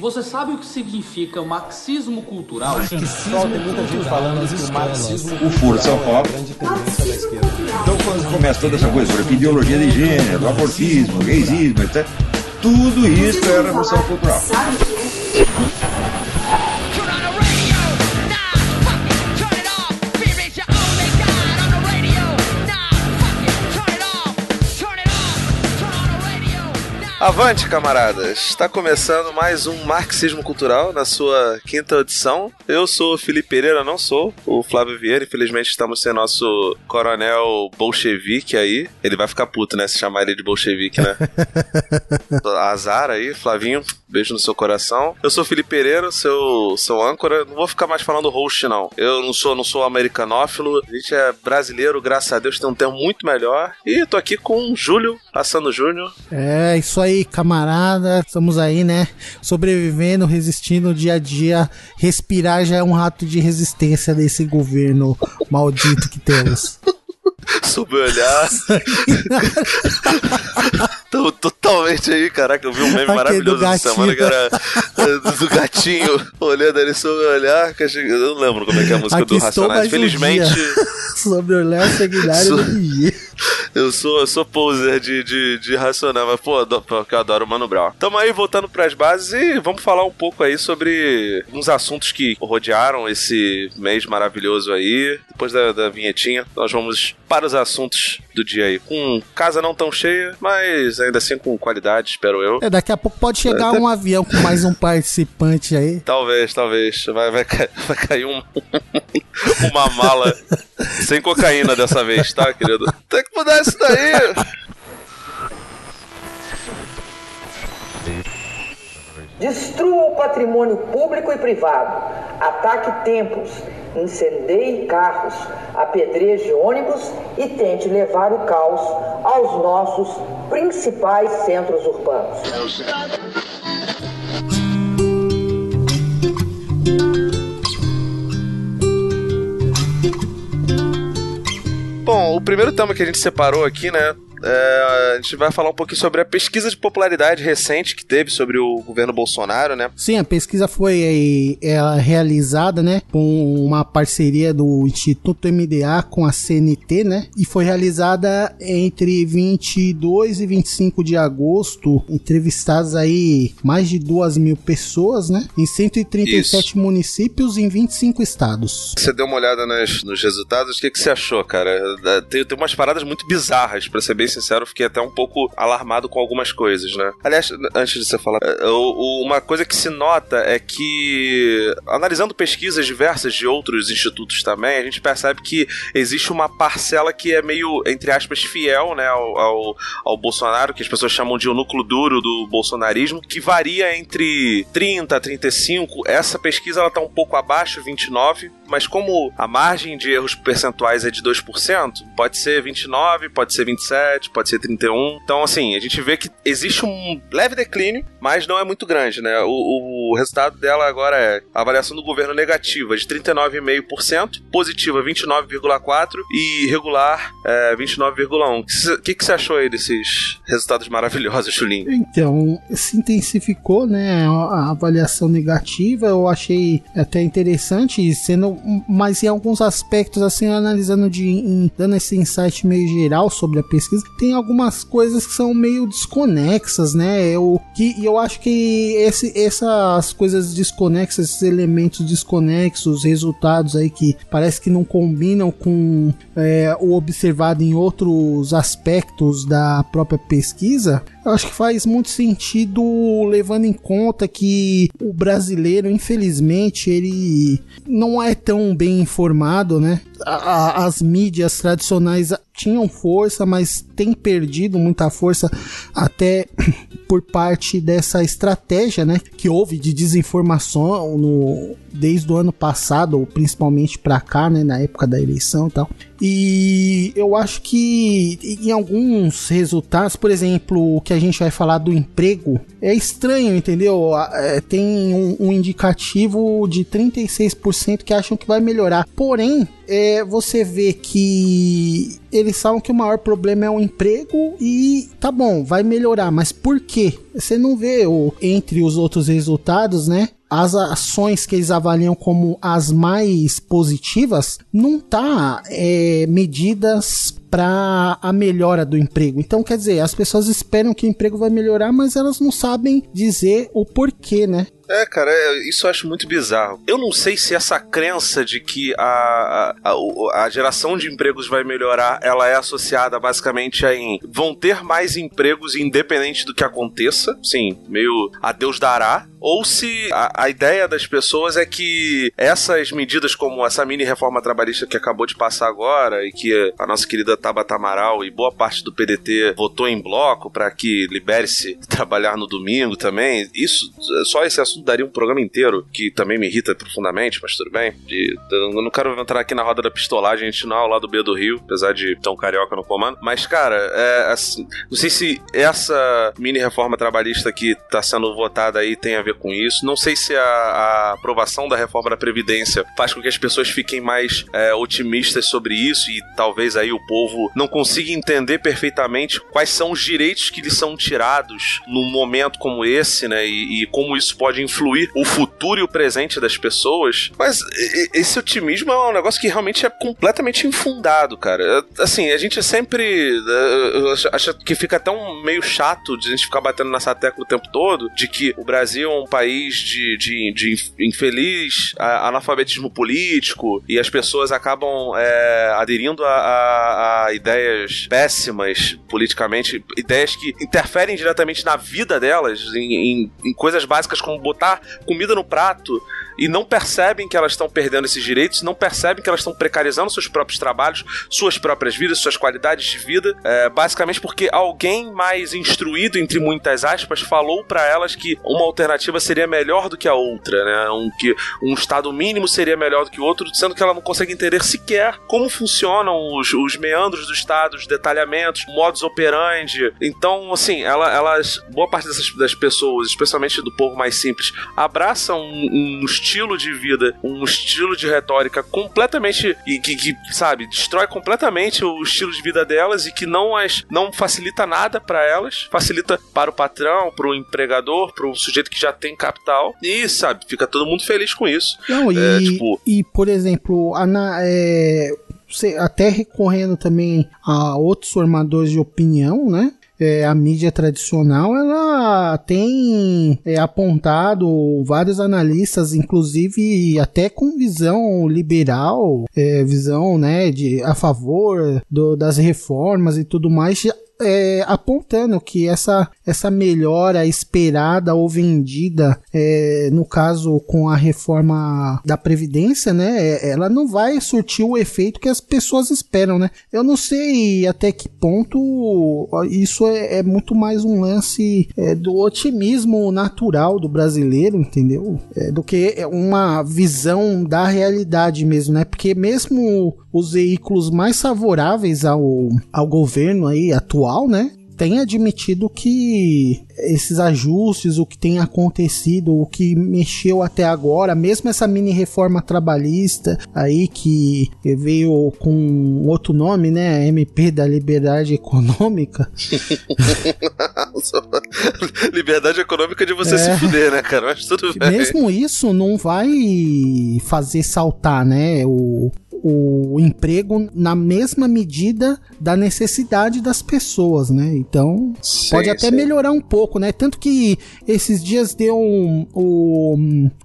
Você sabe o que significa marxismo cultural? Só tem muita gente falando que o marxismo O Foro de São Paulo. grande tendência da esquerda. Então, quando começa toda essa coisa sobre ideologia de gênero, abortismo, gaysismo, etc., tudo isso é revolução cultural. Turn Avante, camaradas! Está começando mais um Marxismo Cultural na sua quinta edição. Eu sou o Felipe Pereira, não sou o Flávio Vieira. Infelizmente estamos sem nosso coronel bolchevique aí. Ele vai ficar puto, né? Se chamar ele de bolchevique, né? Azar aí, Flavinho. Beijo no seu coração. Eu sou o Felipe Pereira, seu, seu âncora. Não vou ficar mais falando host, não. Eu não sou, não sou americanófilo. A gente é brasileiro, graças a Deus, tem um termo muito melhor. E tô aqui com o Júlio, Assando Júnior. É, isso aí, camarada. Estamos aí, né? Sobrevivendo, resistindo dia a dia. Respirar já é um rato de resistência desse governo maldito que temos. sob olhar. Tô totalmente aí, caraca, eu vi um meme maravilhoso essa semana que era eh, do gatinho olhando ali sob o olhar. Que eu não lembro como é que é a música Aqui do Racionais. um Felizmente, dia. Sobre o Léo Seguidário Sou- eu sou, eu sou poser de, de, de Racional, mas pô, porque eu adoro o Mano Brown. Tamo aí voltando pras bases e vamos falar um pouco aí sobre uns assuntos que rodearam esse mês maravilhoso aí. Depois da, da vinhetinha, nós vamos para os assuntos do dia aí. Com casa não tão cheia, mas ainda assim com qualidade, espero eu. É, daqui a pouco pode chegar um avião com mais um participante aí. Talvez, talvez. Vai, vai, ca- vai cair um, uma mala sem cocaína dessa vez, tá, querido? Tem que mudar isso daí. Destrua o patrimônio público e privado, ataque templos, incendeie carros, apedreje ônibus e tente levar o caos aos nossos principais centros urbanos. Bom, o primeiro tema que a gente separou aqui, né? É, a gente vai falar um pouquinho sobre a pesquisa de popularidade recente que teve sobre o governo Bolsonaro, né? Sim, a pesquisa foi ela realizada, né, com uma parceria do Instituto MDA com a CNT, né, e foi realizada entre 22 e 25 de agosto, entrevistadas aí mais de duas mil pessoas, né, em 137 municípios em 25 estados. Você deu uma olhada nas- nos resultados, o que, que você achou, cara? É, Tem, tem umas paradas muito bizarras, pra ser bem sincero, fiquei até um pouco alarmado com algumas coisas, né? Aliás, antes de você falar, é, uma coisa que se nota é que, analisando pesquisas diversas de outros institutos também, a gente percebe que existe uma parcela que é meio, entre aspas, fiel, né, ao, ao, ao Bolsonaro, que as pessoas chamam de o núcleo duro do bolsonarismo, que varia entre 30 a 35. Essa pesquisa ela tá um pouco abaixo, 29, mas como a margem de erros percentuais é de 2%, pode ser 29, pode ser 27, pode ser 31. Então, assim, a gente vê que existe um leve declínio, mas não é muito grande, né? O, o resultado dela agora é avaliação do governo negativa de 39,5%, positiva 29,4% e regular é, 29,1%. O que que, você achou aí desses resultados maravilhosos, Chulinho? Então, se intensificou, né, a avaliação negativa, eu achei até interessante, sendo, mas em alguns aspectos, assim, analisando de, em- dando esse insight meio geral sobre a pesquisa, tem algumas coisas que são meio desconexas, né, eu, que, eu acho que esse, essas coisas desconexas, esses elementos desconexos, resultados aí que parece que não combinam com é, o observado em outros aspectos da própria pesquisa, eu acho que faz muito sentido levando em conta que o brasileiro, infelizmente, ele não é tão bem informado, né? As mídias tradicionais tinham força, mas tem perdido muita força até por parte dessa estratégia, né, que houve de desinformação no desde o ano passado, ou principalmente para cá, né, na época da eleição e tal. E eu acho que em alguns resultados, por exemplo, o que a gente vai falar do emprego, é estranho, entendeu? É, Tem um, um indicativo de 36% que acham que vai melhorar. Porém, é, você vê que eles falam que o maior problema é o emprego e tá bom, vai melhorar, mas por quê? Você não vê o, entre os outros resultados, né? As ações que eles avaliam como as mais positivas não tá é, medidas para a melhora do emprego. Então, quer dizer, as pessoas esperam que o emprego vai melhorar, mas elas não sabem dizer o porquê, né? É, cara, é- isso eu acho muito bizarro. Eu não sei se essa crença de que a, a, a, geração de empregos vai melhorar, ela é associada basicamente a em vão ter mais empregos independente do que aconteça. Sim, meio a Deus dará. Ou se a, a ideia das pessoas é que essas medidas como essa mini reforma trabalhista que acabou de passar agora e que a nossa querida Tabata Amaral e boa parte do PDT votou em bloco para que libere-se trabalhar no domingo também, isso, só esse assunto daria um programa inteiro, que também me irrita profundamente, mas tudo bem. Eu não quero entrar aqui na roda da pistolagem, a gente não é ao lado do B do Rio, apesar de um carioca no comando. Mas, cara, é, assim, não sei se essa mini reforma trabalhista que tá sendo votada aí tem a ver com isso. Não sei se a, a aprovação da reforma da Previdência faz com que as pessoas fiquem mais é, otimistas sobre isso e talvez aí o povo não consiga entender perfeitamente quais são os direitos que lhes são tirados num momento como esse, né? E, e como isso pode influir o futuro e o presente das pessoas. Mas esse otimismo é um negócio que realmente é completamente infundado, cara. É, Assim, a gente sempre é, acho que fica até um meio chato de a gente ficar batendo nessa tecla o tempo todo de que o Brasil é um país de, de, de inf- infeliz analfabetismo político e as pessoas acabam é, aderindo a, a- a ideias péssimas politicamente, ideias que interferem diretamente na vida delas, em, em- em coisas básicas como botar comida no prato e não percebem que elas estão perdendo esses direitos, não percebem que elas estão precarizando seus próprios trabalhos, suas próprias vidas, suas qualidades de vida, é, basicamente porque alguém mais instruído, entre muitas aspas, falou para elas que uma alternativa seria melhor do que a outra, né? Um, que um estado mínimo seria melhor do que o outro, sendo que ela não consegue entender sequer como funcionam os, os meandros do estado, os detalhamentos, modus operandi. Então, assim, ela- elas, boa parte dessas das pessoas, especialmente do povo mais simples, abraçam um, um estilo de vida, um estilo de retórica completamente e que, que, sabe, destrói completamente o estilo de vida delas e que não as não facilita nada para elas, facilita para o patrão, para o empregador, para o sujeito que já tem capital e sabe, fica todo mundo feliz com isso. Não, e, É, tipo- e por exemplo, é, até recorrendo também a outros formadores de opinião, né? É, a mídia tradicional ela tem é, apontado vários analistas, inclusive até com visão liberal, é, visão né, de a favor do- das reformas e tudo mais, é, apontando que essa, essa melhora esperada ou vendida, é, no caso com a reforma da Previdência, né, é, ela não vai surtir o efeito que as pessoas esperam, né? Eu não sei até que ponto isso é, é muito mais um lance é, do otimismo natural do brasileiro, entendeu? É, do que uma visão da realidade mesmo, né? Porque mesmo os veículos mais favoráveis ao, ao governo aí atual, né? Tem admitido que esses ajustes, o que tem acontecido, o que mexeu até agora, mesmo essa mini reforma trabalhista aí que veio com outro nome, né? MP da Liberdade Econômica. Liberdade econômica de você É. se fuder, né, cara? Mas tudo bem. Mesmo isso não vai fazer saltar, né, o, o emprego na mesma medida da necessidade das pessoas, né? Então Sim, pode até sim. melhorar um pouco, né? Tanto que esses dias deu um- o,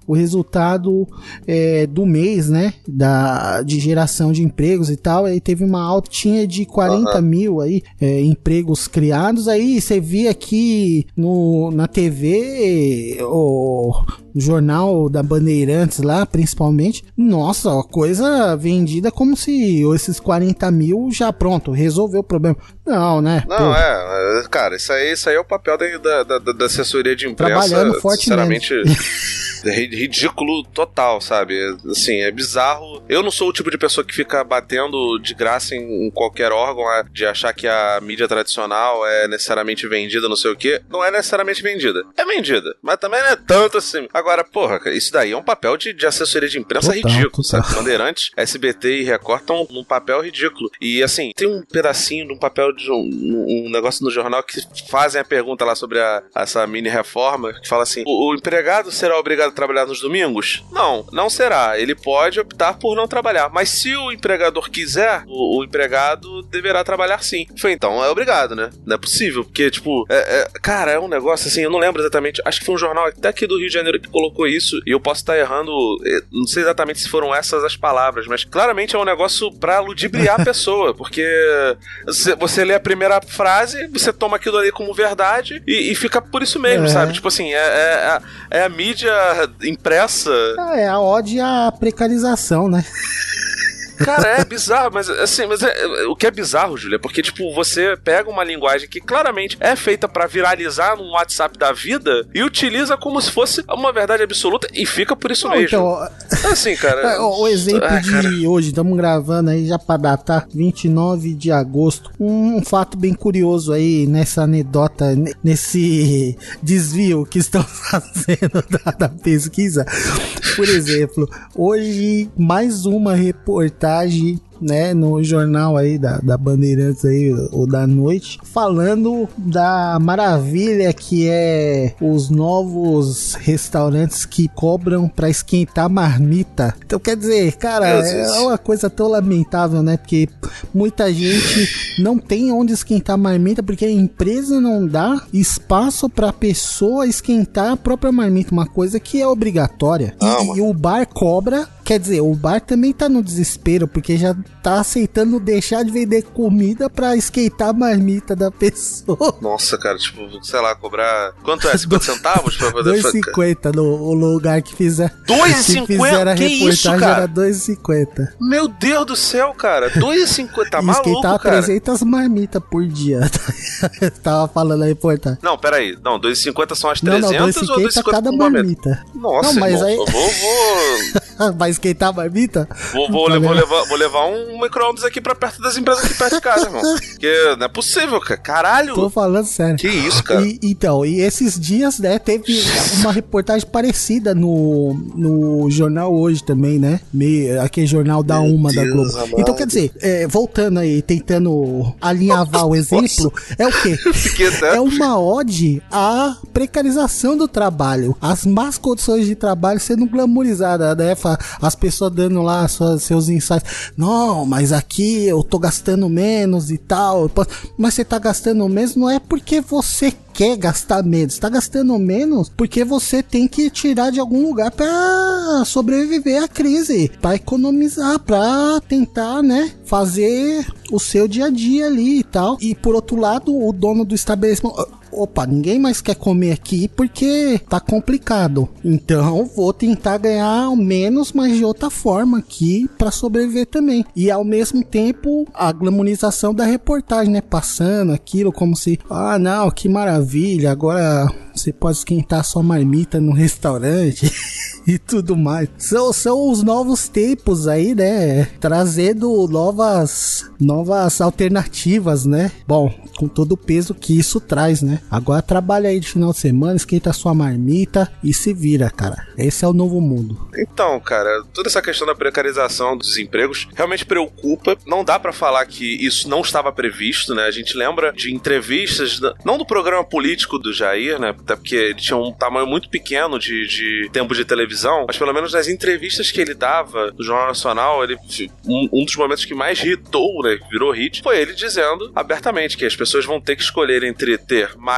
o resultado é, do mês, né? Da, de geração de empregos e tal. Aí teve uma altinha de 40 Aham. mil aí, é, empregos criados. Aí você via aqui no, na TV, o jornal da Bandeirantes lá, principalmente. Nossa, coisa vendida como se esses 40 mil já pronto, resolveu o problema. Não, né? Não, Pô, é, é, cara, isso aí, isso aí é o papel da, da, da- da assessoria de imprensa. Trabalhando. Sinceramente, é ri- ridículo total, sabe? Assim, é bizarro. Eu não sou o tipo de pessoa que fica batendo de graça em, qualquer órgão é, de achar que a mídia tradicional é necessariamente vendida, não sei o quê. Não é necessariamente vendida. É vendida, mas também não é tanto assim. Agora, porra, cara, isso daí é um papel de, de assessoria de imprensa Total, ridículo, total. sabe? Bandeirantes, SBT e Record estão num papel ridículo. E assim, tem um pedacinho de um papel de um, um negócio no jornal que fazem a pergunta lá sobre a- essa mini reforma, que fala assim: o, o empregado será obrigado a trabalhar nos domingos? Não, não será. Ele pode optar por não trabalhar. Mas se o empregador quiser, o, o empregado deverá trabalhar sim. Foi então, é obrigado, né? Não é possível, porque, tipo, é- é- cara, é um negócio assim, eu não lembro exatamente. Acho que foi um jornal até aqui do Rio de Janeiro que colocou isso, e eu posso estar errando, eh, não sei exatamente se foram essas as palavras, mas claramente é um negócio pra ludibriar a pessoa, porque você lê a primeira frase, você toma aquilo ali como verdade e, e fica por isso mesmo, É. sabe? Tipo assim, é, é, a- é a mídia impressa. Ah, é a ode à precarização, né? Cara, é bizarro, mas assim, mas é- é- o que é bizarro, Júlia, é porque, tipo, você pega uma linguagem que claramente é feita pra viralizar num WhatsApp da vida e utiliza como se fosse uma verdade absoluta e fica por isso Não, mesmo. então, assim, cara. É, o o exemplo Ah, de cara. hoje, estamos gravando aí já para datar 29 de agosto. Um, fato bem curioso aí nessa anedota, ne- nesse desvio que estão fazendo da, da pesquisa. Por exemplo, hoje mais uma reportagem né, no jornal aí da, da Bandeirantes aí, ou da noite, falando da maravilha que é os novos restaurantes que cobram pra esquentar marmita. Então quer dizer, cara, é uma coisa tão lamentável, né? Porque muita gente não tem onde esquentar marmita porque a empresa não dá espaço pra pessoa esquentar a própria marmita, uma coisa que é obrigatória. E- e, o bar cobra, quer dizer, o bar também tá no desespero porque já tá aceitando deixar de vender comida pra esquentar a marmita da pessoa. Nossa, cara, tipo, sei lá, cobrar. Quanto é? 50 centavos pra poder 2,50 no lugar que fizer. Que 2,50? fizeram a Que isso, reportagem cara? era 2,50. Meu Deus do céu, cara. 2,50 tá e maluco, esquentar cara. 300 marmitas por dia. Tava falando a reportagem. Não, peraí. Não, 2,50 são as Não, 300 não, ou 2,50 2,50 cada marmita. Nossa, Não, mas irmão, aí- eu vou, vou, Vai esquentar a marmita? vou, vou, vou levar, vou levar um micro-ondas aqui pra perto das empresas aqui perto de casa, irmão. Porque não é possível, cara. Caralho. Tô falando sério. Que isso, cara. E, então, e esses dias, né, teve uma reportagem parecida no, no jornal hoje também, né? Meio, aquele jornal da Meu Uma da Deus Globo. amado. Então, quer dizer, é, voltando aí, tentando alinhavar o exemplo, é o quê? É uma ode à precarização do trabalho, as más condições de trabalho sendo glamorizadas, né? As pessoas dando lá suas, seus insights. Não, mas aqui eu tô gastando menos e tal. Mas você tá gastando menos não é porque você quer gastar menos, tá gastando menos porque você tem que tirar de algum lugar pra sobreviver à crise, pra economizar, pra tentar, né, fazer o seu dia a dia ali e tal. E por outro lado, o dono do estabelecimento opa, ninguém mais quer comer aqui porque tá complicado. Então vou tentar ganhar o menos, mas de outra forma aqui para sobreviver também. E ao mesmo tempo a glamorização da reportagem, né, passando aquilo como se, ah, não, que maravilha, agora você pode esquentar sua marmita no restaurante. e tudo mais. São, são os novos tempos aí, né? Trazendo novas, novas alternativas, né? Bom, com todo o peso que isso traz, né? Agora trabalha aí de final de semana, esquenta sua marmita e se vira, cara. Esse é o novo mundo. Então, cara, toda essa questão da precarização dos empregos realmente preocupa. Não dá pra falar que isso não estava previsto, né? A gente lembra de entrevistas, não do programa político do Jair, né? Até porque ele tinha um tamanho muito pequeno de, de tempo de televisão, mas pelo menos nas entrevistas que ele dava no Jornal Nacional, ele um, um dos momentos que mais irritou, né? Virou hit, foi ele dizendo abertamente que as pessoas vão ter que escolher entre ter mais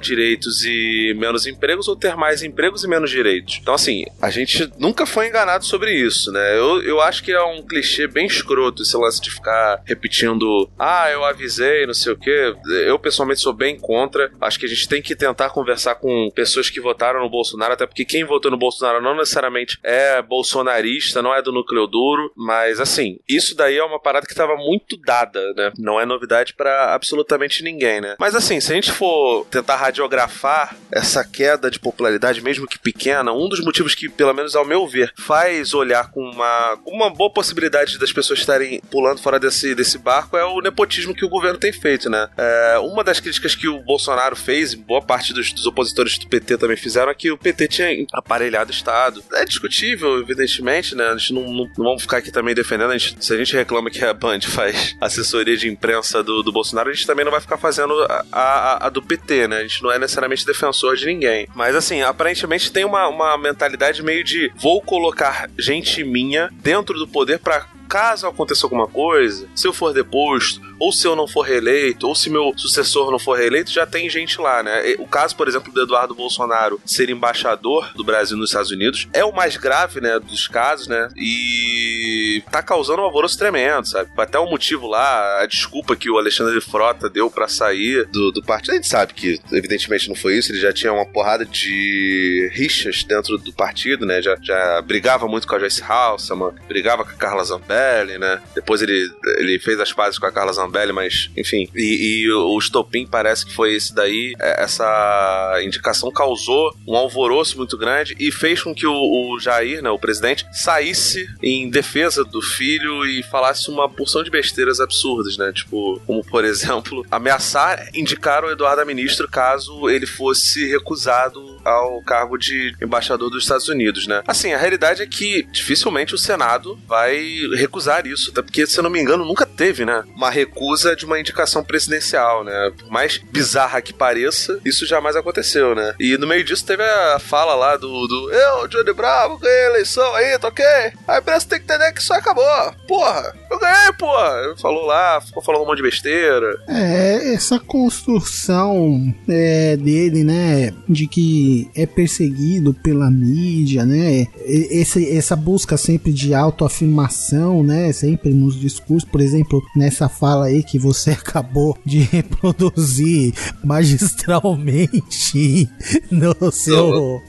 direitos e menos empregos ou ter mais empregos e menos direitos. Então, assim, a gente nunca foi enganado sobre isso, né? Eu, eu acho que é um clichê bem escroto esse lance de ficar repetindo, ah, eu avisei, não sei o quê. Eu, pessoalmente, sou bem contra. Acho que a gente tem que tentar conversar com pessoas que votaram no Bolsonaro, até porque quem votou no Bolsonaro não necessariamente é bolsonarista, não é do núcleo duro, mas assim, isso daí é uma parada que tava muito dada, né? Não é novidade pra absolutamente ninguém, né? Mas assim, se a gente for tentar radiografar essa queda de popularidade, mesmo que pequena, um dos motivos que, pelo menos ao meu ver, faz olhar com uma, uma boa possibilidade das pessoas estarem pulando fora desse, desse barco é o nepotismo que o governo tem feito, né? É, uma das críticas que o Bolsonaro fez, boa parte dos, dos opositores do PT também fizeram, é que o PT tinha aparelhado o Estado. É discutível, evidentemente, né? A gente não, não, não vamos ficar aqui também defendendo. A gente, se a gente reclama que a Band faz assessoria de imprensa do, do Bolsonaro, a gente também não vai ficar fazendo a, a, a do PT, né? A gente não é necessariamente defensor de ninguém. Mas assim, aparentemente tem uma, uma mentalidade meio de vou colocar gente minha dentro do poder para caso aconteça alguma coisa, se eu for deposto, ou se eu não for reeleito, ou se meu sucessor não for reeleito, já tem gente lá, né? O caso, por exemplo, do Eduardo Bolsonaro ser embaixador do Brasil nos Estados Unidos é o mais grave, né, dos casos, né? E tá causando um alvoroço tremendo, sabe? Até um motivo lá, a desculpa que o Alexandre Frota deu para sair do, do partido. A gente sabe que, evidentemente, não foi isso, ele já tinha uma porrada de rixas dentro do partido, né? Já, já brigava muito com a Joyce Halseman, brigava com a Carla Zambelli, né? Depois ele, ele fez as pazes com a Carla Zambelli, mas enfim. E, e o estopim parece que foi esse daí. É, Essa indicação causou um alvoroço muito grande e fez com que o, o Jair, né, o presidente, saísse em defesa do filho e falasse uma porção de besteiras absurdas, né? Tipo, como por exemplo, ameaçar indicar o Eduardo a ministro caso ele fosse recusado ao cargo de embaixador dos Estados Unidos, né? Assim, a realidade é que dificilmente o Senado vai recusar isso, até porque, se eu não me engano, nunca teve, né? Uma recusa de uma indicação presidencial, né? Por mais bizarra que pareça, isso jamais aconteceu, né? E no meio disso teve a fala lá do, do eu, Johnny Bravo, ganhei a eleição aí, tá ok? A imprensa tem que entender que isso acabou. Porra, eu ganhei, porra. Falou lá, ficou falando um monte de besteira. É, essa construção é, dele, né, de que é perseguido pela mídia, né, esse, essa busca sempre de autoafirmação, né, sempre nos discursos, por exemplo, nessa fala aí que você acabou de reproduzir magistralmente no seu,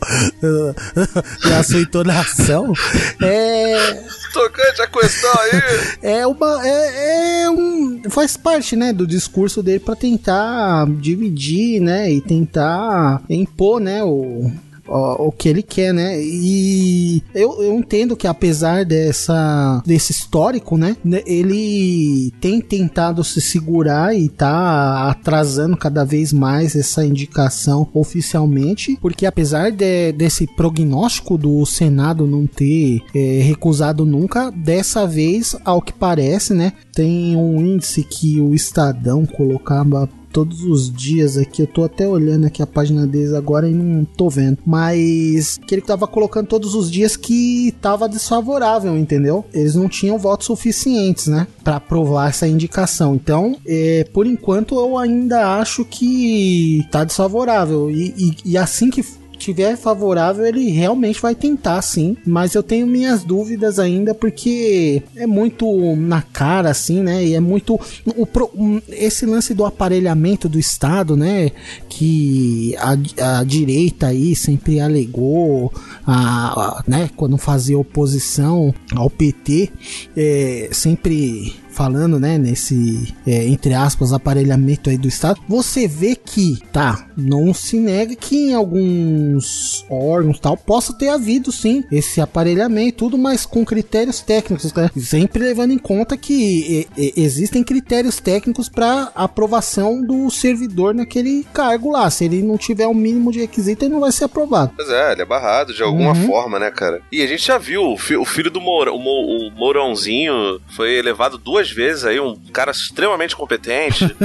na sua entonação, é, Tocante a questão aí. é uma é, é um faz parte né do discurso dele para tentar dividir né e tentar impor né o o que ele quer, né? E eu, eu entendo que apesar dessa desse histórico, né, né, ele tem tentado se segurar e tá atrasando cada vez mais essa indicação oficialmente, porque apesar de- desse prognóstico do Senado não ter é, recusado nunca, dessa vez, ao que parece, né, tem um índice que o Estadão colocava todos os dias aqui. Eu tô até olhando aqui a página deles agora e não tô vendo. Mas que ele tava colocando todos os dias que tava desfavorável, entendeu? Eles não tinham votos suficientes, né? Pra aprovar essa indicação. Então, é, por enquanto, eu ainda acho que tá desfavorável. E, e- e assim que tiver favorável, ele realmente vai tentar sim, mas eu tenho minhas dúvidas ainda porque é muito na cara assim, né? E é muito o pro- esse lance do aparelhamento do Estado, né? Que a, a direita aí sempre alegou, a, a- né? Quando fazia oposição ao PT, é, sempre falando, né, nesse, é, entre aspas, aparelhamento aí do Estado, você vê que, tá, não se nega que em alguns órgãos tal possa ter havido sim esse aparelhamento e tudo, mas com critérios técnicos, né? sempre levando em conta que e- e- existem critérios técnicos para aprovação do servidor naquele cargo lá. Se ele não tiver o mínimo de requisito, ele não vai ser aprovado. Pois é, ele é barrado de alguma Uhum. forma, né, cara? E a gente já viu, o, fi- o filho do Mourão, o, Mo- o Mourãozinho foi elevado duas vezes aí, um cara extremamente competente,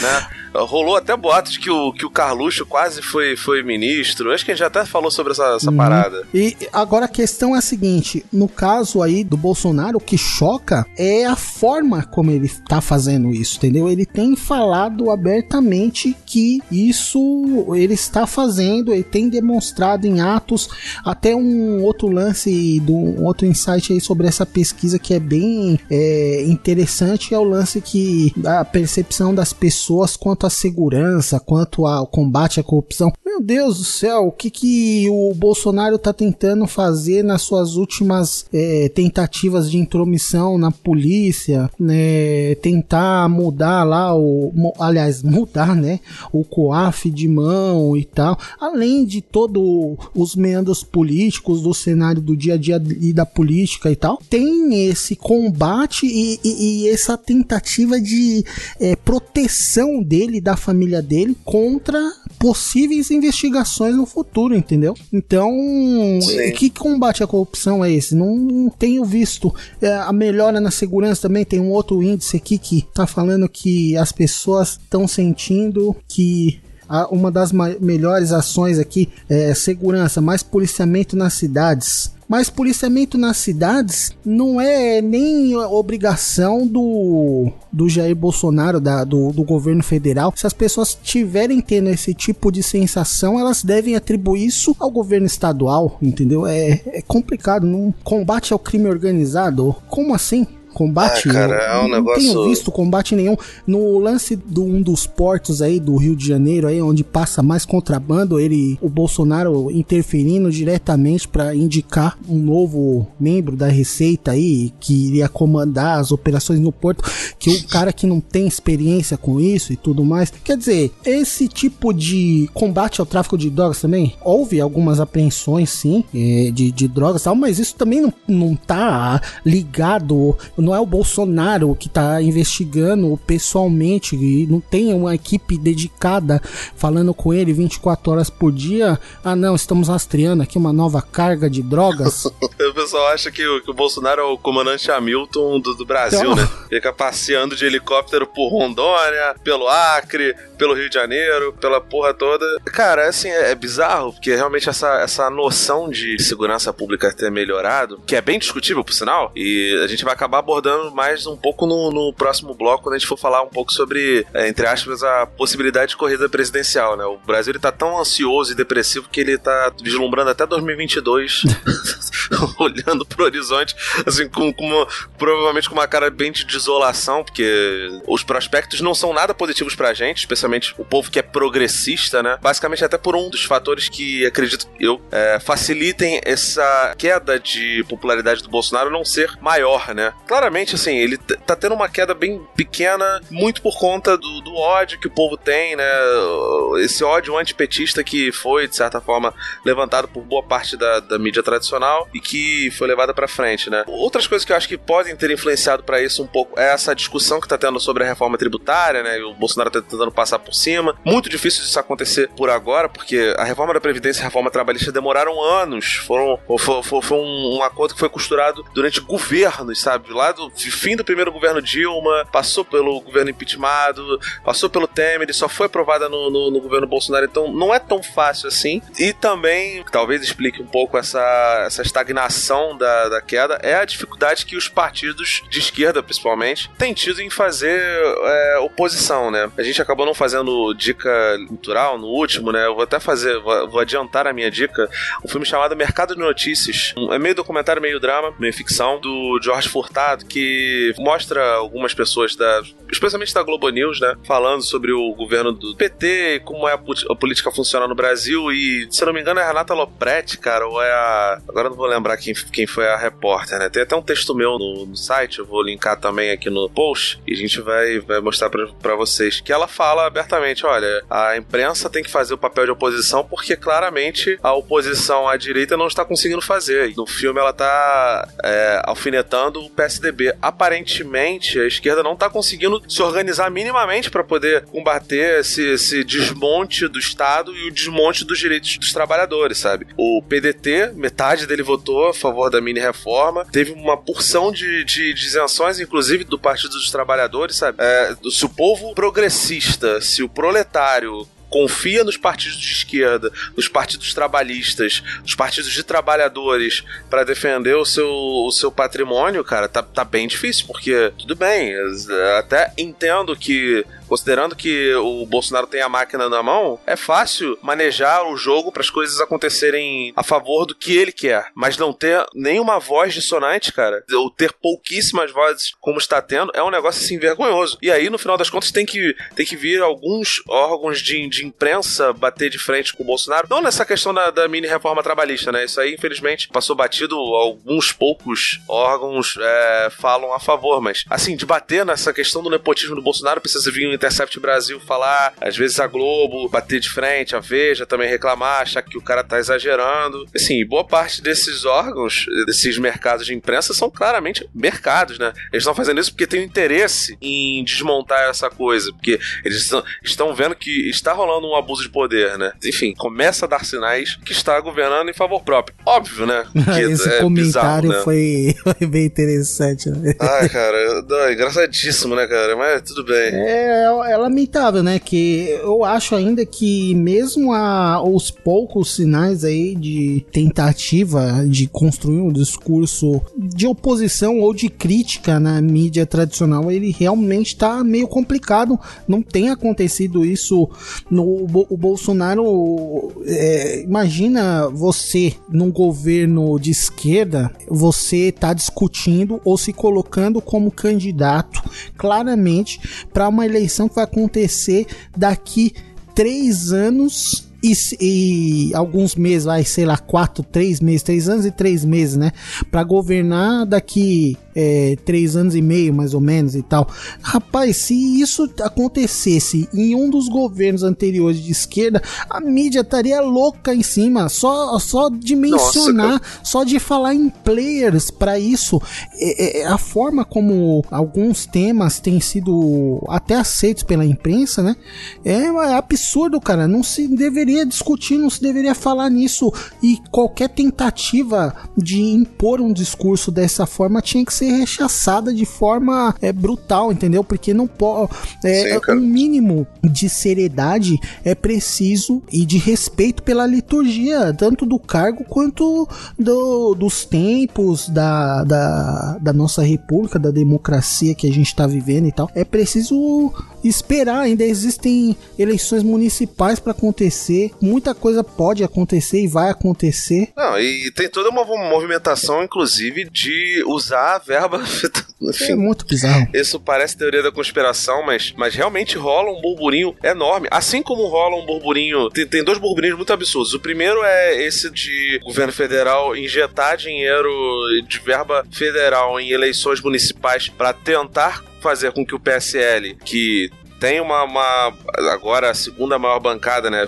né? Rolou até boatos que o, que o Carluxo quase foi, foi ministro. Acho que a gente já até falou sobre essa, essa Uhum. parada. E agora a questão é a seguinte: no caso aí do Bolsonaro, o que choca é a forma como ele tá fazendo isso, entendeu? Ele tem falado abertamente que isso ele está fazendo, ele tem demonstrado em atos. Até um outro lance, do, um outro insight aí sobre essa pesquisa que é bem é, interessante é o lance que a percepção das pessoas quanto à segurança, quanto ao combate à corrupção. meu Deus do céu, o que que o Bolsonaro tá tentando fazer nas suas últimas é, tentativas de intromissão na polícia, né? Tentar mudar lá o, aliás, mudar, né? O COAF de mão e tal, além de todos os meandros políticos do cenário do dia a dia e da política e tal, tem esse combate e, e- e essa tentativa de é, proteção dele, da família dele, contra possíveis investigações no futuro, entendeu? Então, Sim. que combate à corrupção é esse? Não, não tenho visto É, a melhora na segurança também. Tem um outro índice aqui que tá falando que as pessoas estão sentindo que uma das melhores ações aqui é segurança, mais policiamento nas cidades. Mas policiamento nas cidades não é nem obrigação do, do Jair Bolsonaro, da- do, do governo federal. Se as pessoas tiverem tendo esse tipo de sensação, elas devem atribuir isso ao governo estadual, entendeu? É, é complicado. Não combate ao crime organizado. Como assim? Combate? Ah, cara, Eu é um não negócio- tenho visto combate nenhum. No lance de um dos portos aí do Rio de Janeiro, aí onde passa mais contrabando, ele, o Bolsonaro interferindo diretamente para indicar um novo membro da Receita aí que iria comandar as operações no porto, que o cara que não tem experiência com isso e tudo mais. Quer dizer, esse tipo de combate ao tráfico de drogas também, houve algumas apreensões sim, eh, de, de drogas e tal, mas isso também não, não tá ligado, não é o Bolsonaro que tá investigando pessoalmente, e não tem uma equipe dedicada falando com ele 24 horas por dia. Ah, não, estamos rastreando aqui uma nova carga de drogas. O pessoal acha que o, que o Bolsonaro é o comandante Hamilton do, do Brasil, Então. né? Fica passeando de helicóptero por Rondônia, pelo Acre, pelo Rio de Janeiro, pela porra toda. Cara, é assim, é, é bizarro, porque realmente essa, essa noção de segurança pública ter melhorado, que é bem discutível, por sinal, e a gente vai acabar abordando mais um pouco no, no próximo bloco, quando a gente for falar um pouco sobre, é, entre aspas, a possibilidade de corrida presidencial, né? O Brasil ele tá tão ansioso e depressivo que ele tá vislumbrando até 2022 olhando pro horizonte, assim, com, com uma- provavelmente com uma cara bem de desolação, porque os prospectos não são nada positivos pra gente, especialmente o povo que é progressista, né? Basicamente, até por um dos fatores que acredito eu é, facilitem essa queda de popularidade do Bolsonaro não ser maior, né? Claramente, assim, ele tá tendo uma queda bem pequena, muito por conta do, do ódio que o povo tem, né? Esse ódio antipetista que foi, de certa forma, levantado por boa parte da, da mídia tradicional e que foi levada pra frente, né? Outras coisas que eu acho que podem ter influenciado pra isso um pouco é essa discussão que tá tendo sobre a reforma tributária, né? O Bolsonaro tá tentando passar por cima. Muito difícil disso acontecer por agora, porque a reforma da Previdência e a reforma trabalhista demoraram anos. Foram, foi, foi- foi um, um acordo que foi costurado durante governos, sabe? Lá do fim do primeiro governo Dilma, passou pelo governo impeachmentado, passou pelo Temer só foi aprovada no, no- no governo Bolsonaro. Então não é tão fácil assim. E também, talvez explique um pouco essa, essa estagnação da, da queda, é a dificuldade que os partidos de esquerda, principalmente, têm tido em fazer é, oposição, né? A gente acabou não fazendo dica cultural no último, né? Eu vou até fazer, vou, vou adiantar a minha dica. Um filme chamado Mercado de Notícias. Um- É meio documentário, meio drama, meio ficção, do Jorge Furtado, que mostra algumas pessoas da. especialmente da Globo News, né? Falando sobre o governo do PT como é a, a política funciona no Brasil. E, se não me engano, é a Renata Lopretti, cara, ou é a. Agora não vou lembrar quem, quem foi a repórter, né? Tem até um texto meu no, no site, eu vou linkar também aqui no post, e a gente vai, vai mostrar pra vocês. Que ela fala abertamente: olha, a imprensa tem que fazer o papel de oposição porque claramente a oposição à direita não está conseguindo fazer. No filme ela tá é, alfinetando o PSDB. Aparentemente, a esquerda não tá conseguindo se organizar minimamente para poder combater esse, esse desmonte do Estado e o desmonte dos direitos dos trabalhadores, sabe? O PDT, metade dele votou a favor da mini reforma, teve uma porção de, de, de isenções, inclusive do Partido dos Trabalhadores, sabe? É, se o povo progressista, se o proletário confia nos partidos de esquerda, nos partidos trabalhistas, nos partidos de trabalhadores para defender o seu, o seu patrimônio, cara, tá, tá bem difícil, porque tudo bem, até entendo que considerando que o Bolsonaro tem a máquina na mão, é fácil manejar o jogo para as coisas acontecerem a favor do que ele quer, mas não ter nenhuma voz dissonante, cara, ou ter pouquíssimas vozes como está tendo, é um negócio assim vergonhoso. E aí, no final das contas, tem que, tem que vir alguns órgãos de, de imprensa bater de frente com o Bolsonaro. Não nessa questão da, da mini reforma trabalhista, né? Isso aí, infelizmente, passou batido. Alguns poucos órgãos é, falam a favor, mas assim, de bater nessa questão do nepotismo do Bolsonaro, precisa vir Intercept Brasil falar, às vezes a Globo bater de frente, a Veja também reclamar, achar que o cara tá exagerando. Assim, boa parte desses órgãos, desses mercados de imprensa, são claramente mercados, né? Eles estão fazendo isso porque têm interesse em desmontar essa coisa, porque eles estão, vendo que está rolando um abuso de poder, né? Enfim, começa a dar sinais que está governando em favor próprio. Óbvio, né? Que Esse é comentário bizarro, né? foi, foi bem interessante, né? Ai, cara, é engraçadíssimo, né, cara? Mas tudo bem. É, é lamentável, né? Que eu acho ainda que mesmo a, os poucos sinais aí de tentativa de construir um discurso de oposição ou de crítica na mídia tradicional, ele realmente tá meio complicado. Não tem acontecido isso no o Bolsonaro. é, imagina você num governo de esquerda, você tá discutindo ou se colocando como candidato claramente para uma eleição que vai acontecer daqui três anos e, e alguns meses, vai, sei lá, quatro, três meses, três anos e três meses, né? Para governar daqui é, três anos e meio, mais ou menos e tal. Rapaz, se isso acontecesse em um dos governos anteriores de esquerda, a mídia estaria louca em cima, só, só de mencionar, só de falar em players para isso. É, é, a forma como alguns temas têm sido até aceitos pela imprensa, né? É, é absurdo, cara. Não se deveria discutir, não se deveria falar nisso. E qualquer tentativa de impor um discurso dessa forma tinha que ser rechaçada de forma é, brutal, entendeu? Porque não pode. É, Sim, um mínimo de seriedade é preciso e de respeito pela liturgia, tanto do cargo quanto do- dos tempos da, da, da nossa república, da democracia que a gente está vivendo e tal. É preciso esperar, ainda existem eleições municipais para acontecer, muita coisa pode acontecer e vai acontecer. Não, e tem toda uma movimentação, inclusive, de usar a verba. É Enfim, muito bizarro. Isso parece teoria da conspiração, mas, mas realmente rola um burburinho enorme. Assim como rola um burburinho. Tem, tem dois burburinhos muito absurdos. O primeiro é esse de governo federal injetar dinheiro de verba federal em eleições municipais para tentar fazer com que o PSL, que tem uma, uma- agora a segunda maior bancada, né?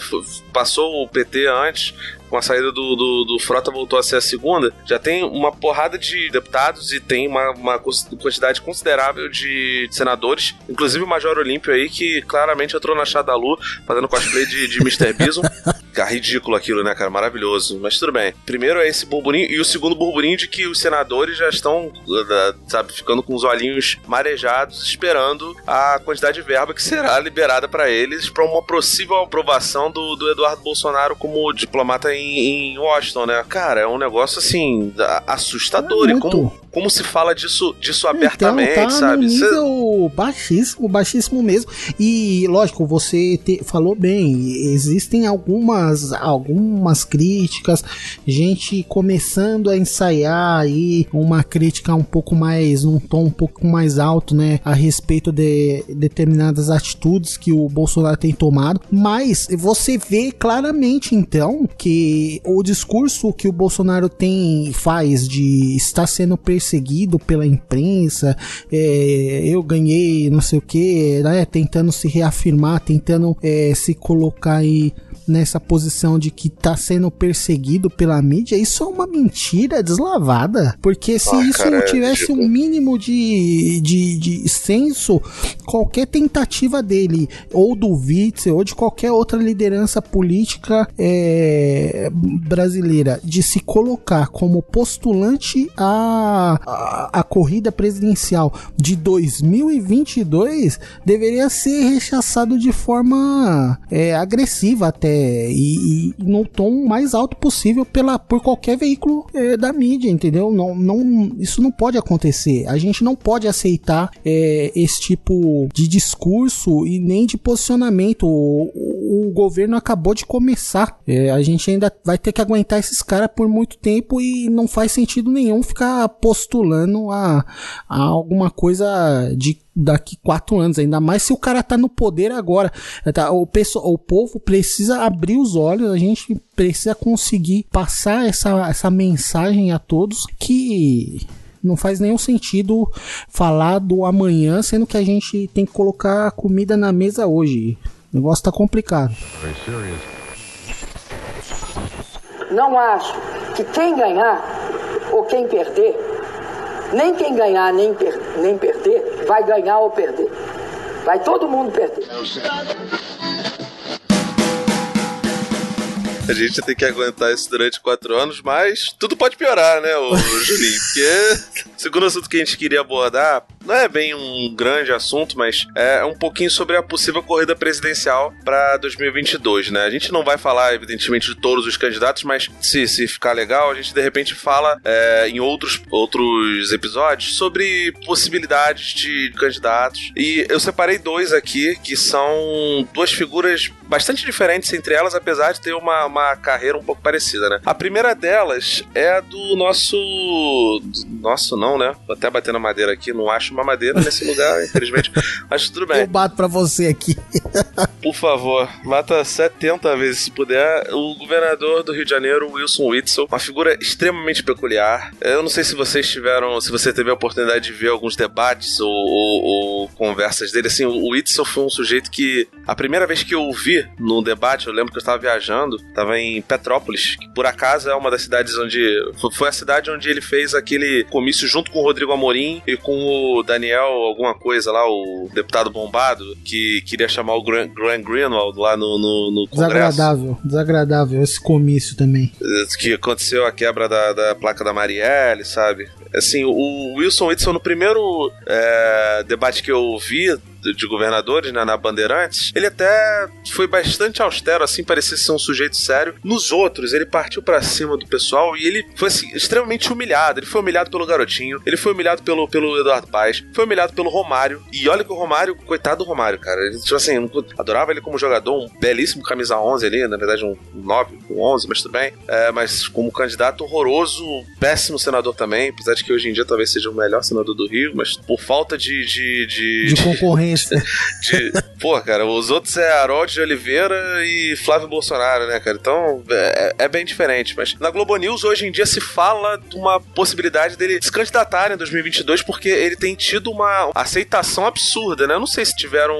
Passou o PT antes, com a saída do, do, do Frota voltou a ser a segunda, já tem uma porrada de deputados e tem uma, uma quantidade considerável de senadores, inclusive o Major Olímpio aí, que claramente entrou na Shadalu fazendo cosplay de, de Mr. Bison. Cara, ridículo aquilo, né, cara? Maravilhoso. Mas tudo bem. Primeiro é esse burburinho, e o segundo burburinho de que os senadores já estão, uh, sabe, ficando com os olhinhos marejados, esperando a quantidade de verba que será liberada para eles para uma possível aprovação do, do Eduardo Bolsonaro como diplomata em, em Washington, né? Cara, é um negócio assim assustador. É e muito. como, como se fala disso, disso abertamente, então, tá sabe? num Cê- nível baixíssimo, baixíssimo mesmo. E lógico, você te- falou bem, existem algumas algumas críticas, gente começando a ensaiar aí uma crítica um pouco mais num tom um pouco mais alto, né, a respeito de determinadas atitudes que o Bolsonaro tem tomado, mas você vê claramente então que o discurso que o Bolsonaro tem faz de estar sendo perseguido pela imprensa, é, eu ganhei não sei o que, né, tentando se reafirmar, tentando é, se colocar aí nessa posição de que tá sendo perseguido pela mídia, isso é uma mentira deslavada. Porque se Ah, isso cara, é tivesse ridículo. um mínimo de, de, de senso, qualquer tentativa dele, ou do Witzel, ou de qualquer outra liderança política é, brasileira, de se colocar como postulante a a, a, a corrida presidencial de 2022 deveria ser rechaçado de forma é, agressiva até e, e no tom mais alto possível pela, por qualquer veículo é, da mídia, entendeu? Não, não, isso não pode acontecer. A gente não pode aceitar é, esse tipo de discurso e nem de posicionamento. O, governo acabou de começar. É, a gente ainda vai ter que aguentar esses caras por muito tempo e não faz sentido nenhum ficar postulando a, a alguma coisa de daqui quatro anos, ainda mais se o cara tá no poder agora. Tá? O, pessoal, o povo precisa abrir os olhos, a gente precisa conseguir passar essa, essa mensagem a todos que não faz nenhum sentido falar do amanhã, sendo que a gente tem que colocar comida na mesa hoje. O negócio tá complicado. Não acho que quem ganhar ou quem perder, nem quem ganhar nem, per nem perder, vai ganhar ou perder. Vai todo mundo perder. A gente tem que aguentar isso durante quatro anos, mas tudo pode piorar, né, o Julinho? Porque o segundo assunto que a gente queria abordar não é bem um grande assunto, mas é um pouquinho sobre a possível corrida presidencial para 2022, né? A gente não vai falar, evidentemente, de todos os candidatos, mas se, se ficar legal, a gente de repente fala é, em outros, outros episódios sobre possibilidades de candidatos. E eu separei dois aqui que são duas figuras bastante diferentes entre elas, apesar de ter uma, uma carreira um pouco parecida, né? A primeira delas é a do nosso. do nosso, não, né? Vou até bater na madeira aqui, não acho uma madeira nesse lugar, infelizmente. Mas tudo bem. Eu bato pra você aqui. Por favor, mata 70 vezes se puder. O governador do Rio de Janeiro, Wilson Witzel, uma figura extremamente peculiar. Eu não sei se vocês tiveram, se você teve a oportunidade de ver alguns debates ou, ou- ou conversas dele. Assim, o Witzel foi um sujeito que, a primeira vez que eu vi no debate, eu lembro que eu estava viajando, estava em Petrópolis, que por acaso é uma das cidades onde. Foi a cidade onde ele fez aquele comício junto com o Rodrigo Amorim e com o Daniel, alguma coisa lá, o deputado bombado, que queria chamar o Grant, Grant Greenwald lá no, no, no Congresso. Desagradável, desagradável esse comício também. Que aconteceu a quebra da, da placa da Marielle, sabe? Assim, o Wilson Whitson, no primeiro é, debate que eu vi de governadores né, na Bandeirantes, ele até foi bastante austero, assim, parecia ser um sujeito sério. Nos outros, ele partiu pra cima do pessoal e ele foi assim, extremamente humilhado. Ele foi humilhado pelo garotinho, ele foi humilhado pelo, pelo Eduardo Paes, foi humilhado pelo Romário. E olha que o Romário, coitado do Romário, cara. Ele, tipo assim, adorava ele como jogador, um belíssimo camisa 11 ali, na verdade um 9, um 11, mas tudo bem. É, mas como candidato horroroso, péssimo senador também, apesar de que hoje em dia talvez seja o melhor senador do Rio, mas por falta de. de, de, De concorrência. De- Pô, cara, os outros é Harold de Oliveira e Flávio Bolsonaro, né, cara? Então é, é bem diferente. Mas na Globo News hoje em dia se fala de uma possibilidade dele se candidatar em 2022 porque ele tem tido uma aceitação absurda, né? Eu não sei se tiveram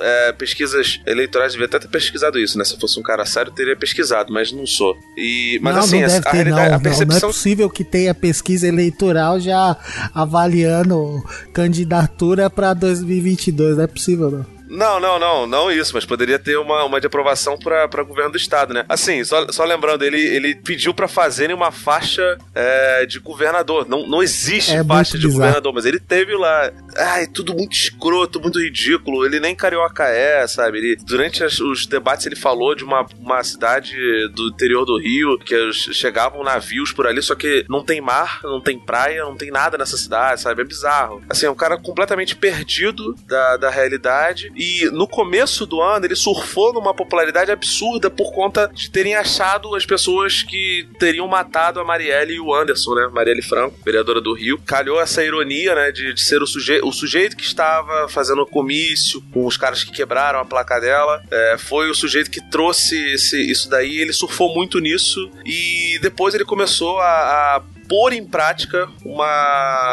é, pesquisas eleitorais, devia até ter pesquisado isso, né? Se eu fosse um cara sério, eu teria pesquisado, mas não sou. E, mas não, assim, não a, ter, realidade, não, a não. Não é percepção possível que tenha pesquisa eleitoral já avaliando candidatura pra 2022. Não é possível, não. Não, não, não, não isso, mas poderia ter uma, uma de aprovação pra pra governo do estado, né? Assim, só, só lembrando, ele, ele pediu pra fazerem uma faixa é, de governador. Não, não existe É faixa de bizarro. governador, mas ele teve lá. Ai, tudo muito escroto, muito ridículo. Ele nem carioca é, sabe? Ele, durante as- os debates ele falou de uma, uma cidade do interior do Rio, que chegavam navios por ali, só que não tem mar, não tem praia, não tem nada nessa cidade, sabe? É bizarro. Assim, é um cara completamente perdido da, da realidade. E no começo do ano ele surfou numa popularidade absurda por conta de terem achado as pessoas que teriam matado a Marielle e o Anderson, né? Marielle Franco, vereadora do Rio. Calhou essa ironia, né? De, de ser o, suje o sujeito que estava fazendo o comício com os caras que quebraram a placa dela. é, foi o sujeito que trouxe esse- isso daí. Ele surfou muito nisso. E depois ele começou a- a pôr em prática uma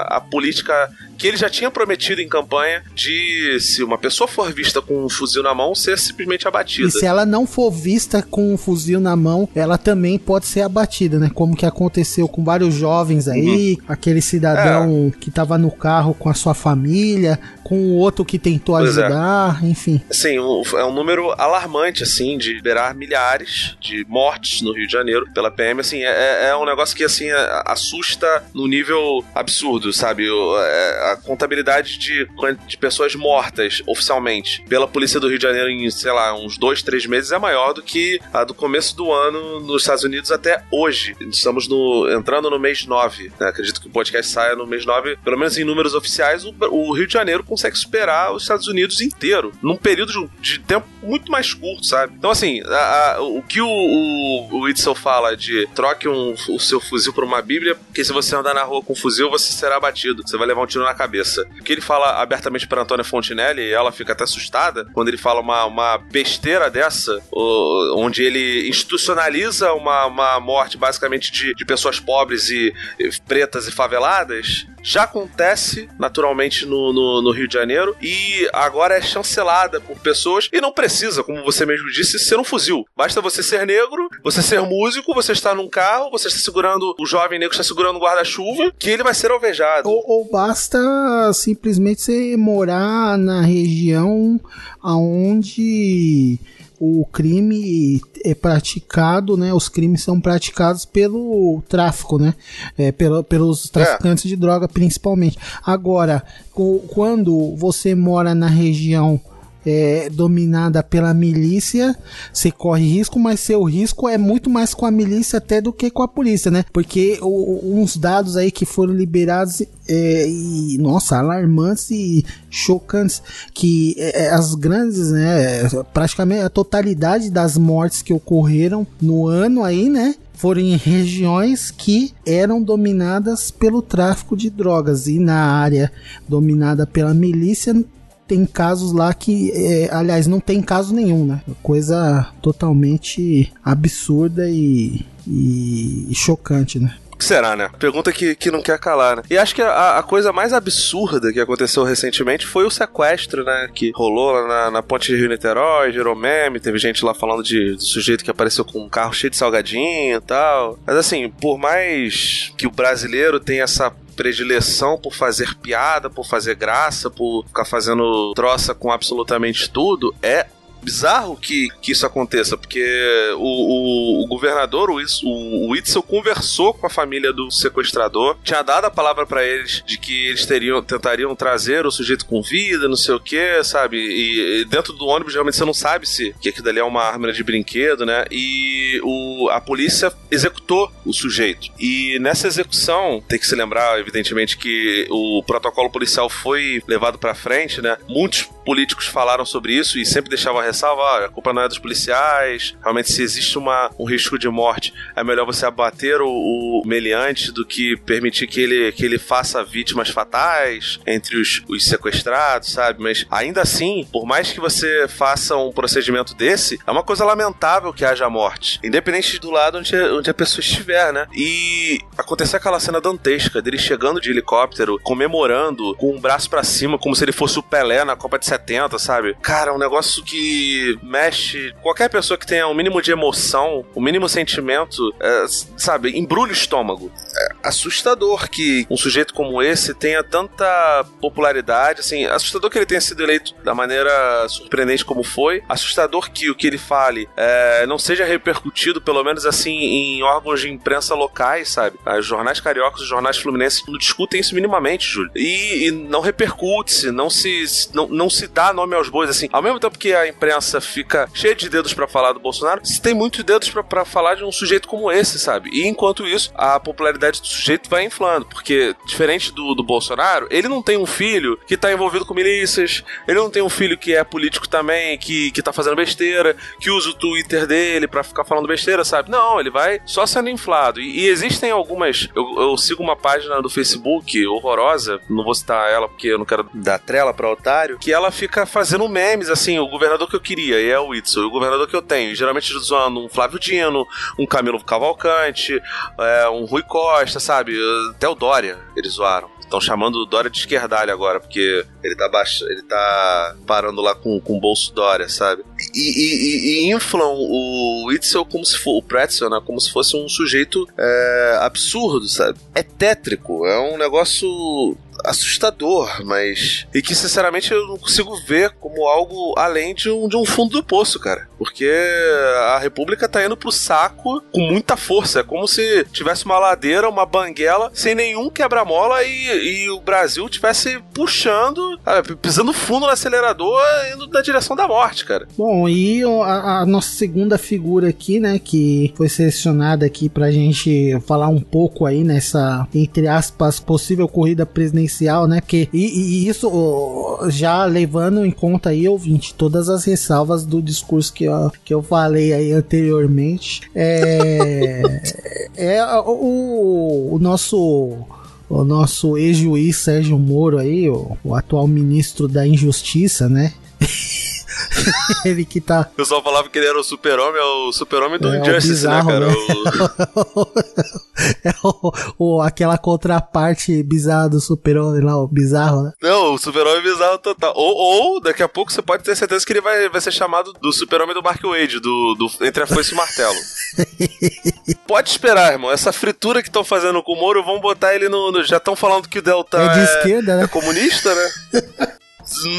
a política que ele já tinha prometido em campanha de se uma pessoa for vista com um fuzil na mão, ser simplesmente abatida. E se ela não for vista com um fuzil na mão, ela também pode ser abatida, né? Como que aconteceu com vários jovens aí, aquele cidadão que tava no carro com a sua família, com o outro que tentou Pois é. ajudar, enfim. Assim, o- é um número alarmante, assim, de liberar milhares de mortes no Rio de Janeiro pela PM, assim, é, é um negócio que, assim, é- assusta no nível absurdo, sabe? É- a contabilidade de, de pessoas mortas, oficialmente, pela polícia do Rio de Janeiro em, sei lá, uns dois, três meses é maior do que a do começo do ano nos Estados Unidos até hoje. Estamos no, entrando no mês 9, né? Acredito que o podcast saia no mês 9, pelo menos em números oficiais, o, o Rio de Janeiro consegue superar os Estados Unidos inteiro, num período de, de tempo muito mais curto, sabe? Então, assim, a- a- o que o, o, o Itzel fala de troque um- o seu fuzil por uma bíblia, porque se você andar na rua com um fuzil, você será abatido, você vai levar um tiro na cabeça. Que ele fala abertamente para Antônia Fontinelli, e ela fica até assustada, quando ele fala uma, uma besteira dessa, onde ele institucionaliza uma, uma morte basicamente de, de pessoas pobres e, e pretas e faveladas, já acontece naturalmente no, no, no Rio de Janeiro e agora é chancelada por pessoas e não precisa, como você mesmo disse, ser um fuzil. Basta você ser negro, você ser músico, você estar num carro, você está segurando, o jovem negro está segurando um guarda-chuva, que ele vai ser alvejado. Ou, ou basta simplesmente você morar na região aonde o crime é praticado, né? Os crimes são praticados pelo tráfico, né? É, pelo- pelos traficantes de droga, principalmente. Agora, quando você mora na região é, dominada pela milícia, você corre risco, mas seu risco é muito mais com a milícia até do que com a polícia, né? Porque o- uns dados aí que foram liberados é, e, nossa, alarmantes e chocantes, que é, é, as grandes, né, praticamente a totalidade das mortes que ocorreram no ano aí, né, foram em regiões que eram dominadas pelo tráfico de drogas e na área dominada pela milícia tem casos lá que, é, aliás, não tem caso nenhum, né? Coisa totalmente absurda e, e- e chocante, né? Que será, né? Pergunta que, que não quer calar, né? E acho que a, a coisa mais absurda que aconteceu recentemente foi o sequestro, né? Que rolou lá na, na ponte de Rio-Niterói, gerou meme, teve gente lá falando de, do sujeito que apareceu com um carro cheio de salgadinho e tal. Mas assim, por mais que o brasileiro tenha essa predileção por fazer piada, por fazer graça, por ficar fazendo troça com absolutamente tudo, é bizarro que, que isso aconteça, porque o, o, o governador, o, o, o conversou com a família do sequestrador, tinha dado a palavra pra eles de que eles teriam, tentariam trazer o sujeito com vida, não sei o que, sabe? E, e dentro do ônibus, realmente, você não sabe se que aquilo dali é uma arma de brinquedo, né? E o, a polícia executou o sujeito. E nessa execução, tem que se lembrar, evidentemente, que o protocolo policial foi levado pra frente, né? Muitos políticos falaram sobre isso e sempre deixavam a ressalva, "Ah, a culpa não é dos policiais, realmente se existe uma, um risco de morte, é melhor você abater o, o meliante do que permitir que ele, que ele faça vítimas fatais entre os, os sequestrados, sabe? Mas ainda assim, por mais que você faça um procedimento desse, é uma coisa lamentável que haja morte, independente do lado onde, onde a pessoa estiver, né? E aconteceu aquela cena dantesca dele chegando de helicóptero, comemorando com o braço pra cima, como se ele fosse o Pelé na Copa de 70, sabe? Cara, é um negócio que mexe. Qualquer pessoa que tenha o mínimo de emoção, o mínimo sentimento, é, sabe, embrulha o estômago. É assustador que um sujeito como esse tenha tanta popularidade, assim, assustador que ele tenha sido eleito da maneira surpreendente como foi, assustador que o que ele fale é, não seja repercutido, pelo menos assim, em órgãos de imprensa locais, sabe? Os jornais cariocas, os jornais fluminenses não discutem isso minimamente, Júlio. E, e não repercute-se, não se, não, não se dá nome aos bois, assim. Ao mesmo tempo que a imprensa fica cheia de dedos pra falar do Bolsonaro, se tem muitos dedos pra- pra falar de um sujeito como esse, sabe? E enquanto isso, a popularidade do sujeito vai inflando, porque diferente do, do Bolsonaro, ele não tem um filho que tá envolvido com milícias, ele não tem um filho que é político também, que, que tá fazendo besteira, que usa o Twitter dele pra ficar falando besteira, sabe? Não, ele vai só sendo inflado. E, e existem algumas. Eu, eu sigo uma página do Facebook horrorosa, não vou citar ela porque eu não quero dar trela pra otário, que ela fica fazendo memes, assim, o governador que eu queria, e é o Whitson, e o governador que eu tenho, geralmente zoando um Flávio Dino, um Camilo Cavalcante, é, um Rui Costa, sabe? Até o Dória, eles zoaram. Estão chamando o Dória de esquerdalho agora, porque ele tá baixo, ele tá parando lá com, com o bolso Dória, sabe? E, e, e- e inflam o Witzel como se for o Pretzel, né? Como se fosse um sujeito é, absurdo, sabe? É tétrico, é um negócio assustador, mas. E que, sinceramente, eu não consigo ver como algo além de um, de um fundo do poço, cara. Porque a República tá indo pro saco com muita força. É como se tivesse uma ladeira, uma banguela, sem nenhum quebra-mola e, e o Brasil tivesse puxando, pisando fundo no acelerador, indo na direção da morte, cara. Bom, e a, a nossa segunda figura aqui, né, que foi selecionada aqui pra gente falar um pouco aí nessa, entre aspas, possível corrida presidencial, né, porque, e, e isso já levando em conta aí, ouvinte, todas as ressalvas do discurso que eu, que eu falei aí anteriormente, é, é o, o nosso... O nosso ex-juiz Sérgio Moro aí, o, o atual ministro da Injustiça, né? ele que tá. O pessoal falava que ele era o super-homem, é o super-homem do É, Injustice, bizarro, né, cara? né? O- é o, o- aquela contraparte bizarra do super-homem lá, o bizarro, né? Não, o super-homem bizarro total. Ou, ou, daqui a pouco você pode ter certeza que ele vai, vai ser chamado do super-homem do Mark Wade, do, do Entre a Foice e o Martelo. pode esperar, irmão. Essa fritura que estão fazendo com o Moro, vão botar ele no. no- já estão falando que o Delta É de esquerda, né? é comunista, né?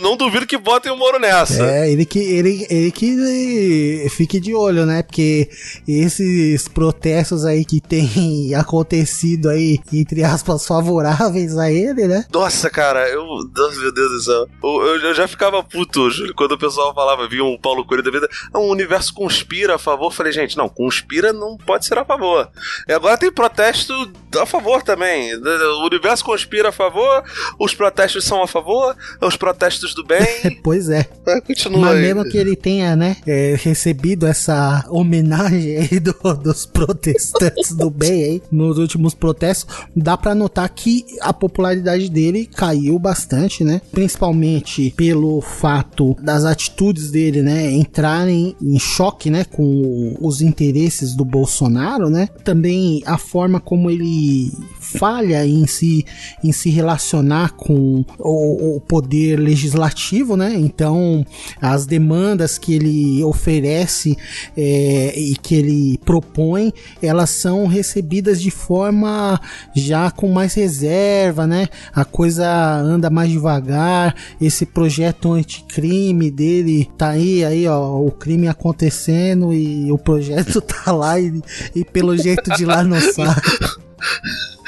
Não duvido que botem o Moro nessa. É, ele que, ele, ele que eh, fique de olho, né? Porque esses protestos aí que tem acontecido aí, entre aspas, favoráveis a ele, né? Nossa, cara, eu. Nossa, meu Deus do céu. Eu, eu- eu já ficava puto, Júlio, quando o pessoal falava, via um Paulo Coelho da vida, "Ah, o universo conspira a favor. Eu falei, gente, não, conspira não pode ser a favor. E agora tem protesto a favor também. O universo conspira a favor, os protestos são a favor, os protestos do bem. Pois é. Ah, Continua Mas aí. mesmo que ele tenha, né, é, recebido essa homenagem aí do- dos protestantes do bem aí, nos últimos protestos, dá pra notar que a popularidade dele caiu bastante, né? Principalmente pelo fato das atitudes dele, né, entrarem em choque, né, com os interesses do Bolsonaro, né? Também a forma como ele falha em se, em se relacionar com o, o poder legislativo, né? Então, as demandas que ele oferece é, e que ele propõe, elas são recebidas de forma já com mais reserva, né? A coisa anda mais devagar. Esse projeto anticrime dele tá aí, aí, ó, o crime acontecendo e o projeto tá lá e, e pelo jeito de lá não sai.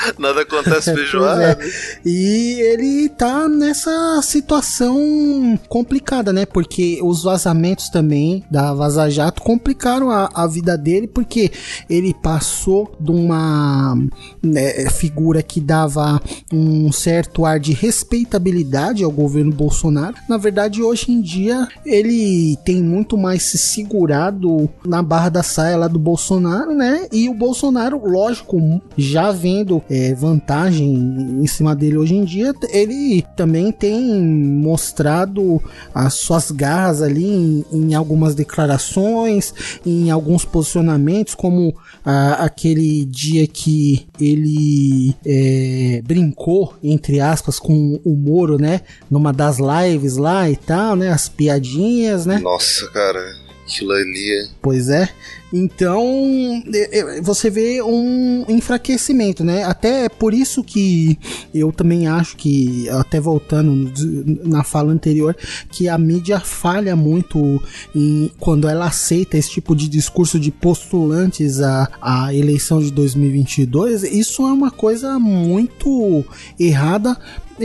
Nada acontece feijoada. é. E ele tá nessa situação complicada, né? Porque os vazamentos também da Vaza Jato complicaram a, a vida dele, porque ele passou de uma né, figura que dava um certo ar de respeitabilidade ao governo Bolsonaro. Na verdade, hoje em dia, ele tem muito mais se segurado na barra da saia lá do Bolsonaro, né? E o Bolsonaro, lógico, já vendo é, vantagem em cima dele hoje em dia, ele também tem mostrado as suas garras ali em, em algumas declarações, em alguns posicionamentos, como ah, aquele dia que ele é, brincou, entre aspas, com o Moro, né? Numa das lives lá e tal, né? As piadinhas, né? Nossa, cara, aquilo ali. Pois é. Então, é, é, você vê um enfraquecimento, né? Até é por isso que eu também acho que, até voltando na fala anterior, que a mídia falha muito em, quando ela aceita esse tipo de discurso de postulantes à, à eleição de 2022. Isso é uma coisa muito errada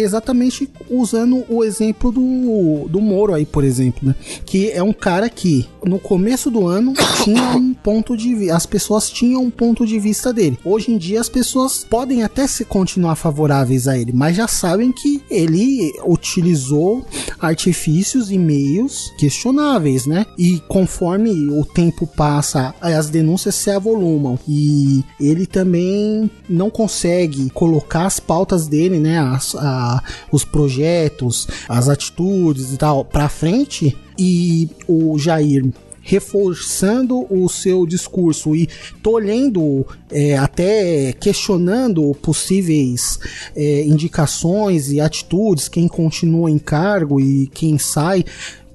exatamente usando o exemplo do, do Moro aí, por exemplo, né? Que é um cara que no começo do ano tinha um ponto de as pessoas tinham um ponto de vista dele. Hoje em dia as pessoas podem até se continuar favoráveis a ele, mas já sabem que ele utilizou artifícios e meios questionáveis, né? E conforme o tempo passa, as denúncias se avolumam e ele também não consegue colocar as pautas dele, né? As, a- os projetos, as atitudes e tal, pra frente. E o Jair reforçando o seu discurso e tolhendo, é, até questionando possíveis é, indicações e atitudes, quem continua em cargo e quem sai,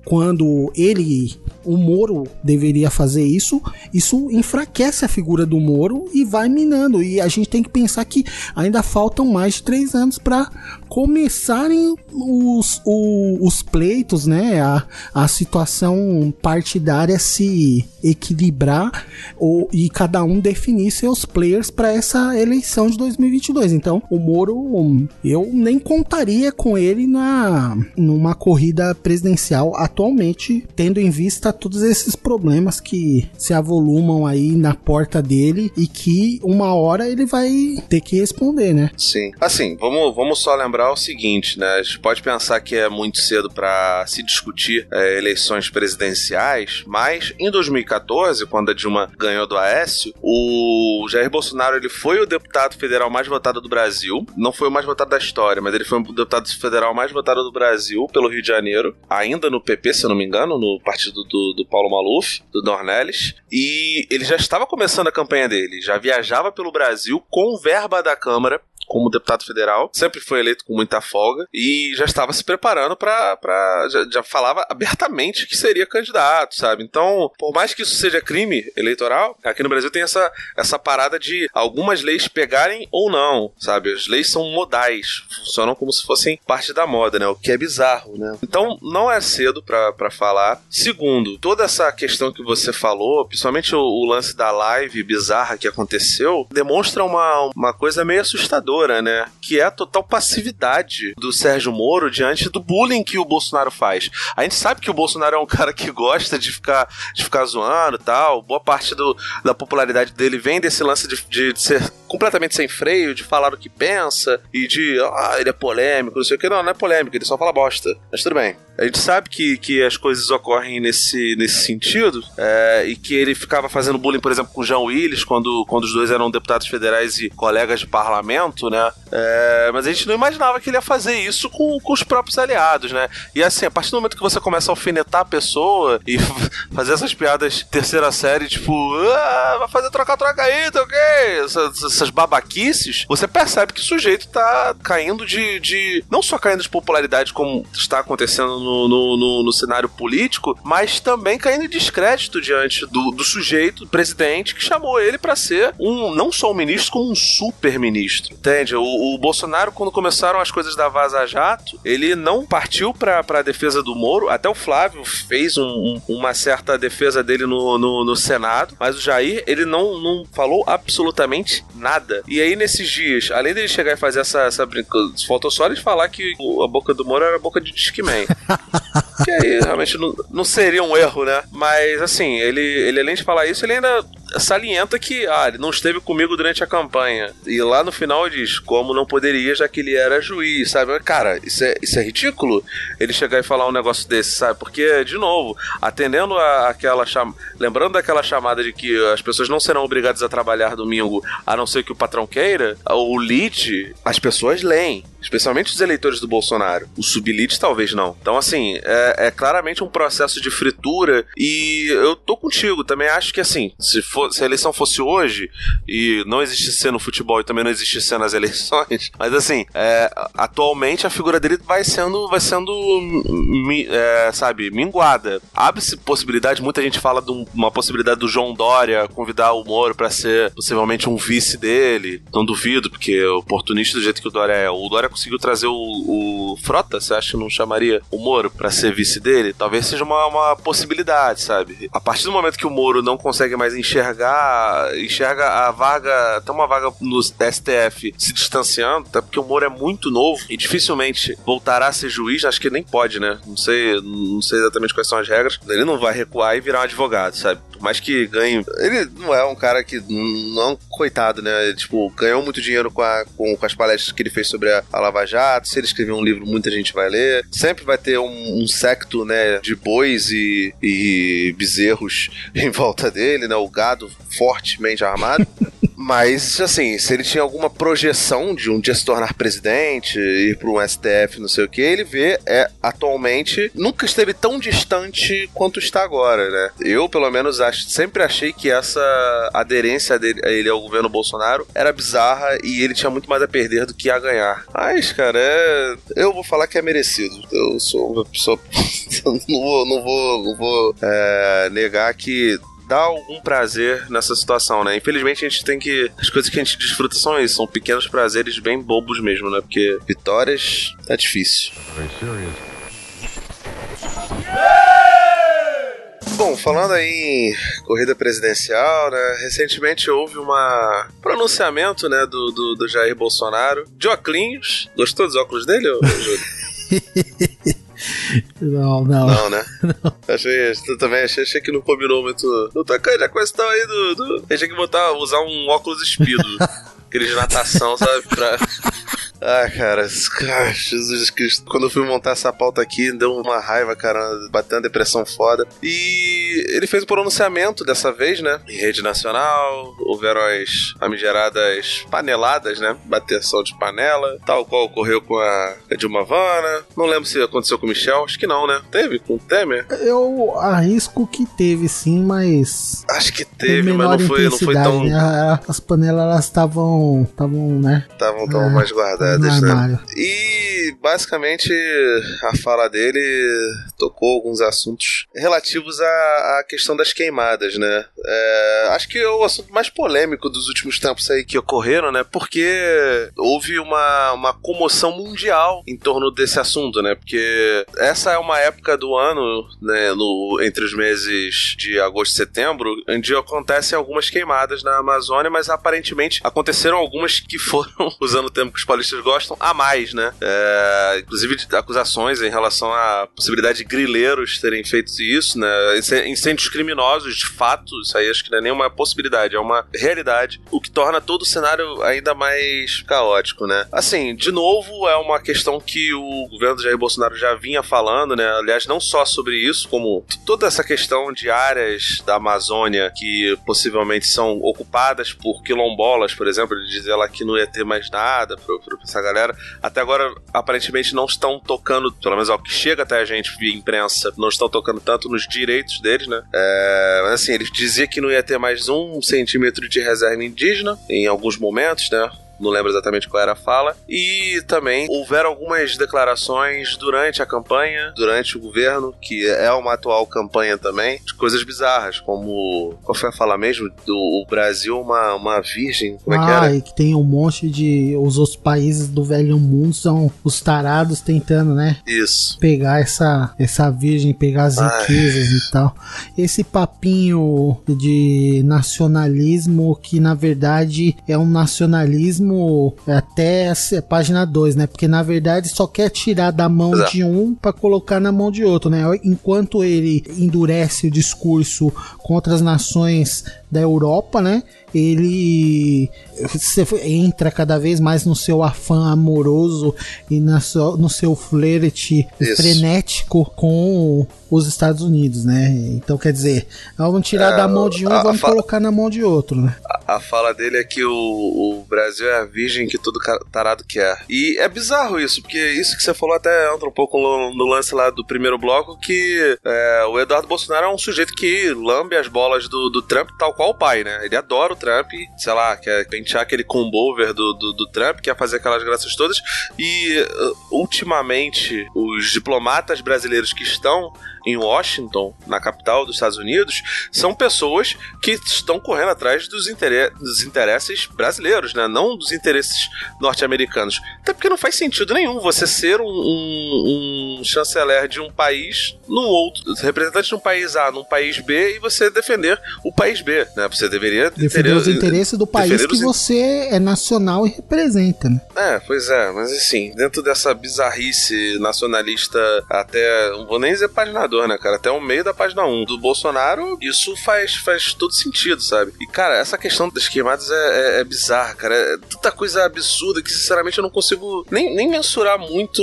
quando ele, o Moro, deveria fazer isso, isso enfraquece a figura do Moro e vai minando. E a gente tem que pensar que ainda faltam mais de três anos para começarem os, o- os pleitos, né? A, a situação partidária se equilibrar ou, e cada um definir seus players para essa eleição de 2022. Então, o Moro, eu nem contaria com ele na numa corrida presidencial atualmente, tendo em vista todos esses problemas que se avolumam aí na porta dele e que uma hora ele vai ter que responder, né? Sim. Assim, vamos, vamos só lembrar o seguinte, né? A gente pode pensar que é muito cedo para se discutir é, eleições presidenciais, mas em 2014, quando a Dilma ganhou do Aécio, o Jair Bolsonaro ele foi o deputado federal mais votado do Brasil. Não foi o mais votado da história, mas ele foi o deputado federal mais votado do Brasil pelo Rio de Janeiro, ainda no PP, se eu não me engano, no partido do, do Paulo Maluf, do Dornelles. E ele já estava começando a campanha dele, já viajava pelo Brasil com verba da Câmara como deputado federal, sempre foi eleito com muita folga e já estava se preparando para já, já falava abertamente que seria candidato, sabe? Então, por mais que isso seja crime eleitoral, aqui no Brasil tem essa, essa parada de algumas leis pegarem ou não, sabe? As leis são modais, funcionam como se fossem parte da moda, né? O que é bizarro, né? Então, não é cedo para falar. Segundo, toda essa questão que você falou, principalmente o, o lance da live bizarra que aconteceu, demonstra uma, uma coisa meio assustadora, né? Que é a total passividade do Sérgio Moro diante do bullying que o Bolsonaro faz. A gente sabe que o Bolsonaro é um cara que gosta de ficar, de ficar zoando e tal. Boa parte do, da popularidade dele vem desse lance de, de ser completamente sem freio, de falar o que pensa e de, ah, ele é polêmico, não sei o que. Não, não é polêmico, ele só fala bosta. Mas tudo bem. A gente sabe que, que as coisas ocorrem nesse, nesse sentido é, e que ele ficava fazendo bullying, por exemplo, com o João Willis, quando, quando os dois eram deputados federais e colegas de parlamento, né? É, mas a gente não imaginava que ele ia fazer isso com, com os próprios aliados, né? E assim, a partir do momento que você começa a alfinetar a pessoa e fazer essas piadas terceira série, tipo, ah, vai fazer troca-troca aí, tá ok? Essas, babaquices, você percebe que o sujeito tá caindo de, de. Não só caindo de popularidade, como está acontecendo no, no, no- no cenário político, mas também caindo em descrédito diante do, do sujeito, presidente, que chamou ele pra ser um, não só um ministro, como um super ministro. Entende? O, o Bolsonaro, quando começaram as coisas da Vaza Jato, ele não partiu pra, pra defesa do Moro, até o Flávio fez um- um- uma certa defesa dele no, no, no Senado, mas o Jair, ele não, não falou absolutamente nada. E aí, nesses dias, além dele chegar e fazer essa, essa brincadeira, faltou só ele falar que a boca do Moro era a boca de Discman. que aí realmente não, não seria um erro, né? Mas assim, ele, ele além de falar isso, ele ainda salienta que ah, ele não esteve comigo durante a campanha. E lá no final diz, como não poderia, já que ele era juiz, sabe? Cara, isso é, isso é ridículo ele chegar e falar um negócio desse, sabe? Porque, de novo, atendendo a, aquela lembrando daquela chamada de que as pessoas não serão obrigadas a trabalhar domingo, a não ser que o patrão queira, o lead, as pessoas leem. Especialmente os eleitores do Bolsonaro. O sublite talvez não. Então, assim, é, é claramente um processo de fritura e eu tô contigo. Também acho que, assim, se, for- se a eleição fosse hoje e não existisse no futebol e também não existisse nas eleições, mas, assim, é, atualmente a figura dele vai sendo, vai sendo mi- é, sabe, minguada. Abre-se possibilidade, muita gente fala de um- uma possibilidade do João Dória convidar o Moro pra ser possivelmente um vice dele. Não duvido, porque é oportunista do jeito que o Dória é. O Dória conseguiu trazer o, o Frota, você acha que não chamaria o Moro pra ser vice dele? Talvez seja uma, uma possibilidade, sabe? A partir do momento que o Moro não consegue mais enxergar, enxerga a vaga, até uma vaga no STF se distanciando, até porque o Moro é muito novo e dificilmente voltará a ser juiz, acho que nem pode, né? Não sei, não sei exatamente quais são as regras. Ele não vai recuar e virar um advogado, sabe? Por mais que ganhe. Ele não é um cara que. Não coitado, né? Tipo, ganhou muito dinheiro com, a- com, com as palestras que ele fez sobre a, a Lava Jato. Se ele escrever um livro, muita gente vai ler. Sempre vai ter um, um secto, né? De bois e, e bezerros em volta dele, né? O gado fortemente armado. Mas, assim, se ele tinha alguma projeção de um dia se tornar presidente, ir para um STF, não sei o que, ele vê, é, atualmente, nunca esteve tão distante quanto está agora, né? Eu, pelo menos, acho, sempre achei que essa aderência dele, a ele ao governo Bolsonaro era bizarra e ele tinha muito mais a perder do que a ganhar. Mas, cara, é... eu vou falar que é merecido. Eu sou uma pessoa. não vou, não vou, não vou é, negar que dá algum prazer nessa situação, né? Infelizmente a gente tem que. As coisas que a gente desfruta são isso, são pequenos prazeres bem bobos mesmo, né? Porque vitórias é difícil. Bom, falando aí em corrida presidencial, né? Recentemente houve um pronunciamento, né, do, do, do Jair Bolsonaro de óculos. Gostou dos óculos dele, ô, Júlio? Não, não. Não, né? Achei, tu também achei, achei que não combinou muito. Não tocando a questão aí do. do... Achei que botar, usar um óculos espido. Aquele de natação, sabe? Pra. Ah, cara, ah, Jesus Cristo. Quando eu fui montar essa pauta aqui, deu uma raiva, cara, bateu uma depressão foda. E ele fez o pronunciamento dessa vez, né? Em rede nacional, houveram as famigeradas paneladas, né? Bateção de panela, tal qual ocorreu com a Dilma Vana. Não lembro se aconteceu com o Michel, acho que não, né? Teve com o Temer? Eu arrisco que teve sim, mas. Acho que teve, mas não foi, não foi tão. né? As panelas elas estavam. estavam, né? Estavam tão É, mais no guardadas, né? armário. E basicamente a fala dele tocou alguns assuntos relativos à, à questão das queimadas, né? É, acho que é o assunto mais polêmico dos últimos tempos aí que ocorreram, né? Porque houve uma, uma comoção mundial em torno desse assunto, né? Porque essa é uma época do ano, né? No, entre os meses de agosto e setembro, onde acontecem algumas queimadas na Amazônia, mas aparentemente aconteceram algumas que foram, usando o termo que os paulistas gostam, a mais, né? É, inclusive de acusações em relação à possibilidade de grileiros terem feito isso, né? Incêndios criminosos, de fato, isso aí acho que não é nenhuma possibilidade, é uma realidade, o que torna todo o cenário ainda mais caótico, né? Assim, de novo, é uma questão que o governo do Jair Bolsonaro já vinha falando, né? Aliás, não só sobre isso, como toda essa questão de áreas da Amazônia que possivelmente são ocupadas por quilombolas, por exemplo, ele dizia lá que não ia ter mais nada pra essa galera. Até agora, aparentemente, não estão tocando, pelo menos ao que chega até a gente via imprensa, não estão tocando tanto nos direitos deles, né? É, mas assim, ele dizia que não ia ter mais um centímetro de reserva indígena em alguns momentos, né? Não lembro exatamente qual era a fala. E também houveram algumas declarações durante a campanha, durante o governo, que é uma atual campanha também, de coisas bizarras, como. Qual foi a fala mesmo? Do o Brasil, uma, uma virgem. Como é que ah, era? e que tem um monte de. Os outros países do velho mundo são os tarados tentando, né? Isso. Pegar essa, essa virgem, pegar as Ai. riquezas e tal. Esse papinho de nacionalismo que na verdade é um nacionalismo até a página 2, né? Porque na verdade só quer tirar da mão Exato. de um pra colocar na mão de outro, né? Enquanto ele endurece o discurso contra as nações da Europa, né? Ele entra cada vez mais no seu afã amoroso e na sua- no seu flerte frenético com os Estados Unidos, né? Então quer dizer, vamos tirar É, da mão de um e vamos colocar na mão de outro, né? A, a fala dele é que o, o Brasil é a virgem que todo tarado quer. E é bizarro isso, porque isso que você falou até entra um pouco no, no lance lá do primeiro bloco, que é, o Eduardo Bolsonaro é um sujeito que lambe as bolas do, do Trump tal qual o pai, né? Ele adora o Trump, sei lá, quer pentear aquele combover do, do, do Trump, quer fazer aquelas graças todas. E uh, ultimamente, os diplomatas brasileiros que estão em Washington, na capital dos Estados Unidos, são pessoas que estão correndo atrás dos, dos interesses brasileiros, né? Não dos interesses norte-americanos. Até porque não faz sentido nenhum você ser um, um- um chanceler de um país num outro, representante de um país A num país B e você defender o país B, né? Você deveria Defender os interesses do país que você é nacional e representa, né? é, pois é, mas assim, dentro dessa bizarrice nacionalista, até, não vou nem dizer paginador, né, cara? Até o meio da página 1 do Bolsonaro, isso faz, faz todo sentido, sabe? E, cara, essa questão das queimadas é, é, é bizarra, cara. É tanta coisa absurda que, sinceramente, eu não consigo nem, nem mensurar muito,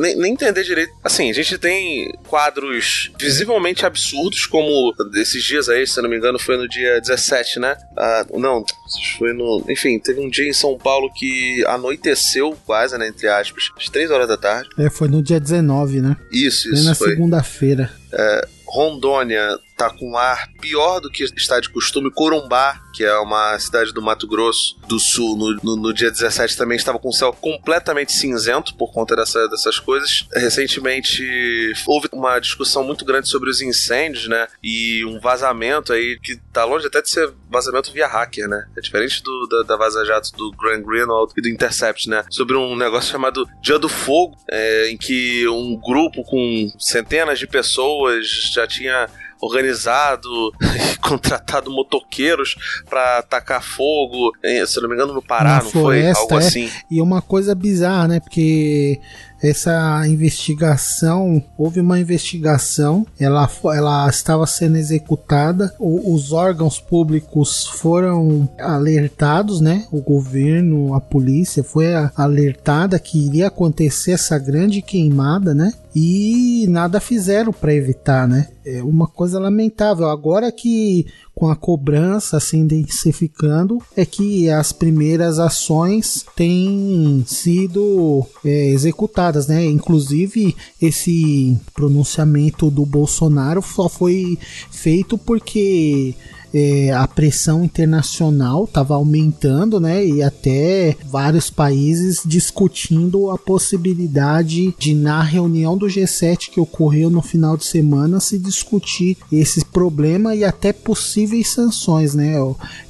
nem, nem entender direito. Assim, a gente tem quadros visivelmente absurdos, como esses dias aí, se não me engano, foi no dia 17, né? Ah, não, foi no. Enfim, teve um dia em São Paulo que anoiteceu quase, né? Entre aspas, às 3 horas da tarde. É, foi no dia 19, né? Isso, Foi isso na foi. segunda-feira. Rondônia tá com um ar pior do que está de costume. Corumbá, que é uma cidade do Mato Grosso do Sul, no, no- no dia 17 também estava com o céu completamente cinzento por conta dessa- dessas coisas. Recentemente houve uma discussão muito grande sobre os incêndios, né? E um vazamento aí que tá longe até de ser vazamento via hacker, né? É diferente do, da, da Vaza Jato do Grant Greenwald e do Intercept, né? Sobre um negócio chamado Dia do Fogo, é, em que um grupo com centenas de pessoas já tinha organizado e contratado motoqueiros pra atacar fogo, se não me engano, no Pará, Na não floresta, foi? Algo é. assim. E uma coisa bizarra, né? Porque essa investigação, houve uma investigação, ela, ela estava sendo executada, o- os órgãos públicos foram alertados, né? O governo, a polícia foi alertada que iria acontecer essa grande queimada, né? E nada fizeram para evitar, né? É uma coisa lamentável. Agora que com a cobrança se intensificando, é que as primeiras ações têm sido é, executadas, né? Inclusive esse pronunciamento do Bolsonaro só foi feito porque é, a pressão internacional estava aumentando, né? E até vários países discutindo a possibilidade de, na reunião do G7 que ocorreu no final de semana, se discutir esse problema e até possíveis sanções, né?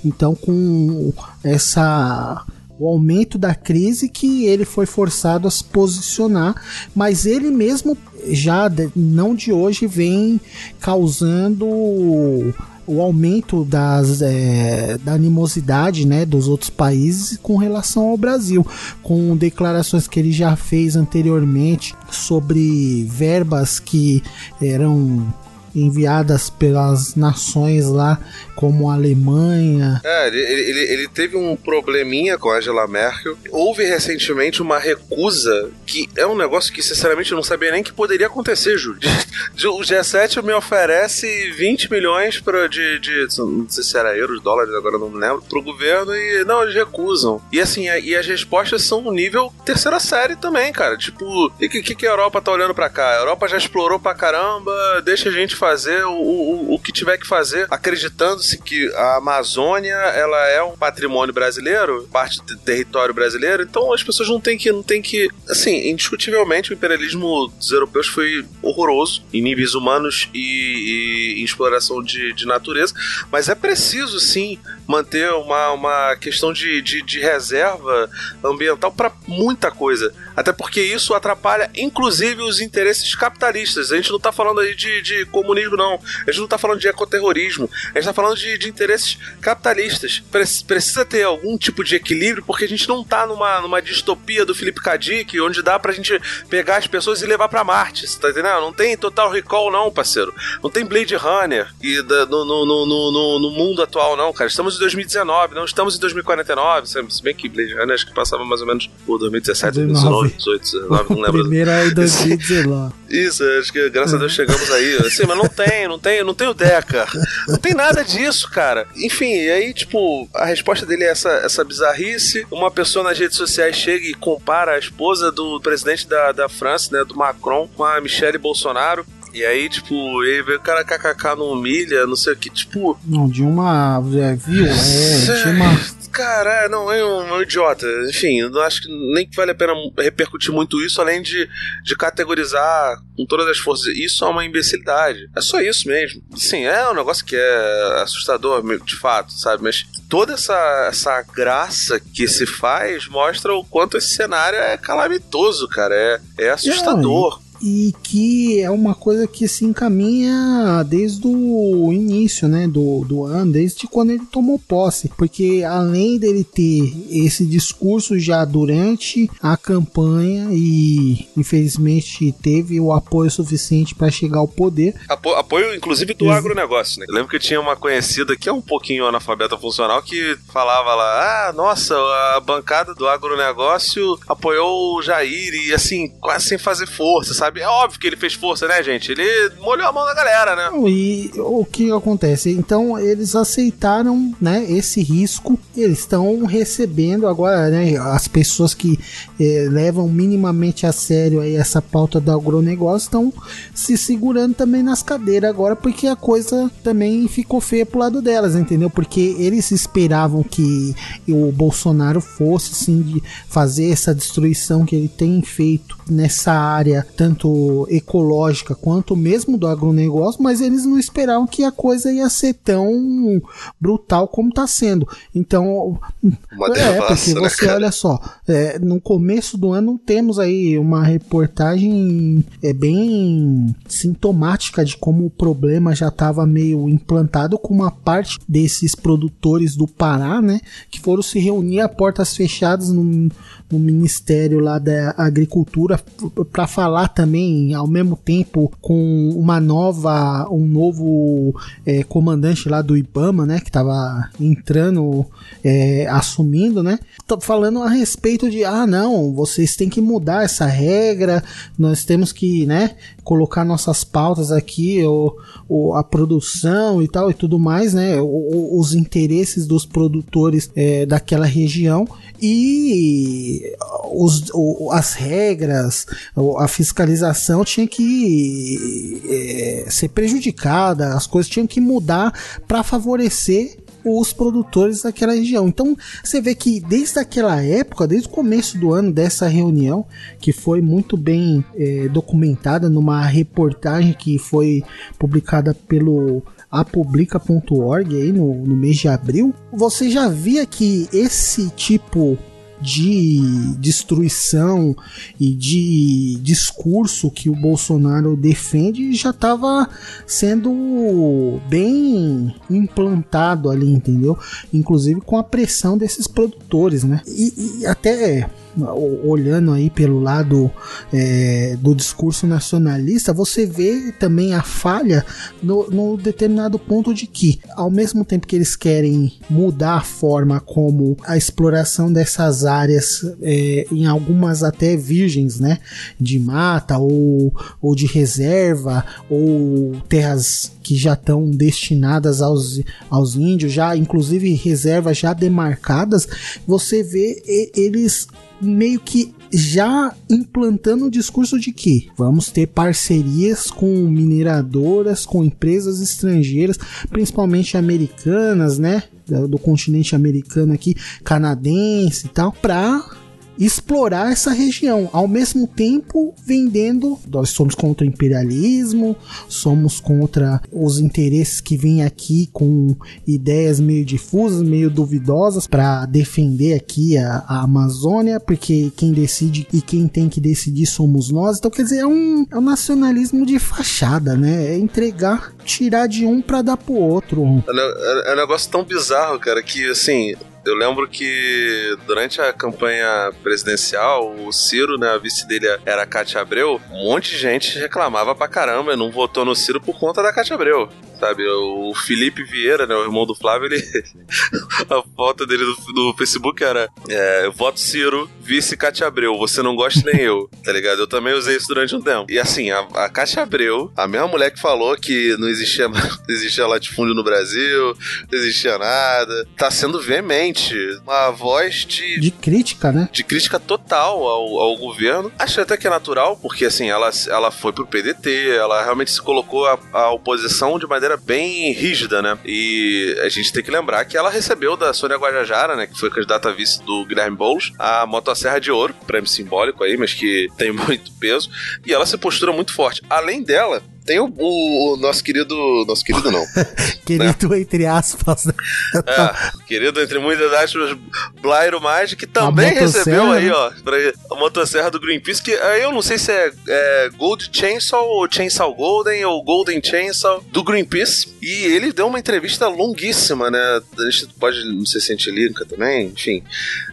Então, com essa o aumento da crise que ele foi forçado a se posicionar, mas ele mesmo já não de hoje vem causando o aumento das, é, da animosidade né, dos outros países com relação ao Brasil, com declarações que ele já fez anteriormente sobre verbas que eram enviadas pelas nações lá, como a Alemanha, É, ele, ele, ele teve um probleminha com a Angela Merkel. Houve recentemente uma recusa, que é um negócio que, sinceramente, eu não sabia nem que poderia acontecer, Júlio. O G7 me oferece 20 milhões pra, de, de. Não sei se era euros, dólares, agora não me lembro. Pro governo e. Não, eles recusam. E assim, a- e as respostas são no nível terceira série também, cara. Tipo, o que, que, que a Europa tá olhando pra cá? A Europa já explorou pra caramba, deixa a gente fazer o, o, o que tiver que fazer, acreditando-se que a Amazônia ela é um patrimônio brasileiro, parte do território brasileiro, então as pessoas não têm que, não têm que, assim, indiscutivelmente o imperialismo dos europeus foi horroroso em níveis humanos e, e em exploração de, de natureza, mas é preciso sim manter uma, uma questão de, de, de reserva ambiental para muita coisa. Até porque isso atrapalha, inclusive, os interesses capitalistas. A gente não tá falando aí de, de comunismo, não. A gente não tá falando de ecoterrorismo. A gente tá falando de, de interesses capitalistas. Pre- precisa ter algum tipo de equilíbrio, porque a gente não tá numa, numa distopia do Philip K. Dick, onde dá pra gente pegar as pessoas e levar pra Marte. Você tá entendendo? Não tem Total Recall, não, parceiro. Não tem Blade Runner e no, no, no, no, mundo atual, não, cara. Estamos em 2019, não estamos em 2049. Se se bem que Blade Runner acho que passava mais ou menos por 2017, 2019, 18, 19, não lembro. primeiro é em 2019. Isso, acho que graças a Deus chegamos aí. Assim, mas não tem, não tem, não tem o Deca. Não tem nada disso, cara. Enfim, e aí, tipo, a resposta dele é essa, essa bizarrice. Uma pessoa nas redes sociais chega e compara a esposa do presidente da, da França, né, do Macron, com a Michelle Bolsonaro. E aí, tipo, ele vê o cara kkk não humilha, não sei o que, tipo. Não, de uma. É, viu? É, de uma. Cara, não, é um, é um idiota. Enfim, eu não acho que nem que vale a pena repercutir muito isso, além de, de categorizar com todas as forças. Isso é uma imbecilidade. É só isso mesmo. Sim, é um negócio que é assustador, de fato, sabe? Mas toda essa, essa graça que se faz mostra o quanto esse cenário é calamitoso, cara. É, é assustador. E que é uma coisa que se encaminha desde o início, né, do, do ano, desde quando ele tomou posse, porque além dele ter esse discurso já durante a campanha e infelizmente teve o apoio suficiente para chegar ao poder, Apo- apoio, inclusive, do Ex- agronegócio, né? Eu lembro que eu tinha uma conhecida que é um pouquinho analfabeta funcional que falava lá: ah, nossa, a bancada do agronegócio apoiou o Jair e assim, quase sem fazer força, sabe? Sabe? É óbvio que ele fez força, né, gente? Ele molhou a mão da galera, né? E o que acontece? Então eles aceitaram, né, esse risco. Eles estão recebendo agora, né, as pessoas que eh, levam minimamente a sério aí essa pauta do agronegócio estão se segurando também nas cadeiras agora porque a coisa também ficou feia pro lado delas, entendeu? Porque eles esperavam que o Bolsonaro fosse sim de fazer essa destruição que ele tem feito nessa área tanto ecológica quanto mesmo do agronegócio, mas eles não esperavam que a coisa ia ser tão brutal como tá sendo. Então, Uma é, porque né, você olha só, é, no começo do ano temos aí uma reportagem é bem sintomática de como o problema já estava meio implantado com uma parte desses produtores do Pará, né, que foram se reunir a portas fechadas no, no Ministério lá da Agricultura para falar também ao mesmo tempo com uma nova, um novo é, comandante lá do IBAMA, né, que estava entrando, é, assumindo, né, tô falando a respeito de, ah, não, vocês têm que mudar essa regra, nós temos que, né, colocar nossas pautas aqui, o, o- a produção e tal e tudo mais, né, o- os interesses dos produtores é, daquela região e os, o- as regras, a fiscalização tinha que é, ser prejudicada, as coisas tinham que mudar para favorecer os produtores daquela região. Então você vê que desde aquela época, desde o começo do ano dessa reunião, que foi muito bem eh, documentada numa reportagem que foi publicada pelo apublica.org aí no, no mês de abril, você já via que esse tipo de destruição e de discurso que o Bolsonaro defende já estava sendo bem implantado ali, entendeu? Inclusive com a pressão desses produtores, né? E, e até olhando aí pelo lado é, do discurso nacionalista, você vê também a falha no, no determinado ponto de que, ao mesmo tempo que eles querem mudar a forma como a exploração dessas áreas, é, em algumas até virgens, né, de mata ou, ou de reserva ou terras que já estão destinadas aos, aos índios, já inclusive reservas já demarcadas, você vê eles meio que já implantando o discurso de que vamos ter parcerias com mineradoras, com empresas estrangeiras, principalmente americanas, né, do continente americano aqui, canadense e tal, para explorar essa região, ao mesmo tempo vendendo. Nós somos contra o imperialismo, somos contra os interesses que vêm aqui com ideias meio difusas, meio duvidosas para defender aqui a, a Amazônia, porque quem decide e quem tem que decidir somos nós. Então, quer dizer, é um, é um nacionalismo de fachada, né? É entregar, tirar de um para dar pro outro. É, é- é um negócio tão bizarro, cara, que assim. Eu lembro que durante a campanha presidencial, o Ciro, né, a vice dele era a Cátia Abreu, um monte de gente reclamava pra caramba e não votou no Ciro por conta da Cátia Abreu. Sabe, o Felipe Vieira, né, o irmão do Flávio, ele. a foto dele no, Facebook era: é, voto Ciro, vice Cátia Abreu, você não gosta nem eu, tá ligado? Eu também usei isso durante um tempo. E assim, a, a Cátia Abreu, a mesma mulher que falou que não existia, não existia latifúndio no Brasil, não existia nada, tá sendo veemente. Uma voz de De crítica, né? de crítica total ao, ao governo. Acho até que é natural, porque assim, ela, ela foi pro PDT, ela realmente se colocou à oposição de maneira bem rígida, né? E a gente tem que lembrar que ela recebeu da Sônia Guajajara, né, que foi candidata a vice do Guilherme Boulos, a motosserra de ouro, prêmio simbólico aí, mas que tem muito peso, e ela se postura muito forte. Além dela, tem o, o- o nosso querido. Nosso querido não. Querido, entre aspas. né? É, querido, entre muitas aspas, Blairo Maggi, que também recebeu aí, né? ó, pra, a motosserra do Greenpeace, que aí eu não sei se é, é Gold Chainsaw ou Chainsaw Golden ou Golden Chainsaw do Greenpeace. E ele deu uma entrevista longuíssima, né? A gente pode, não se a gente linka também, enfim.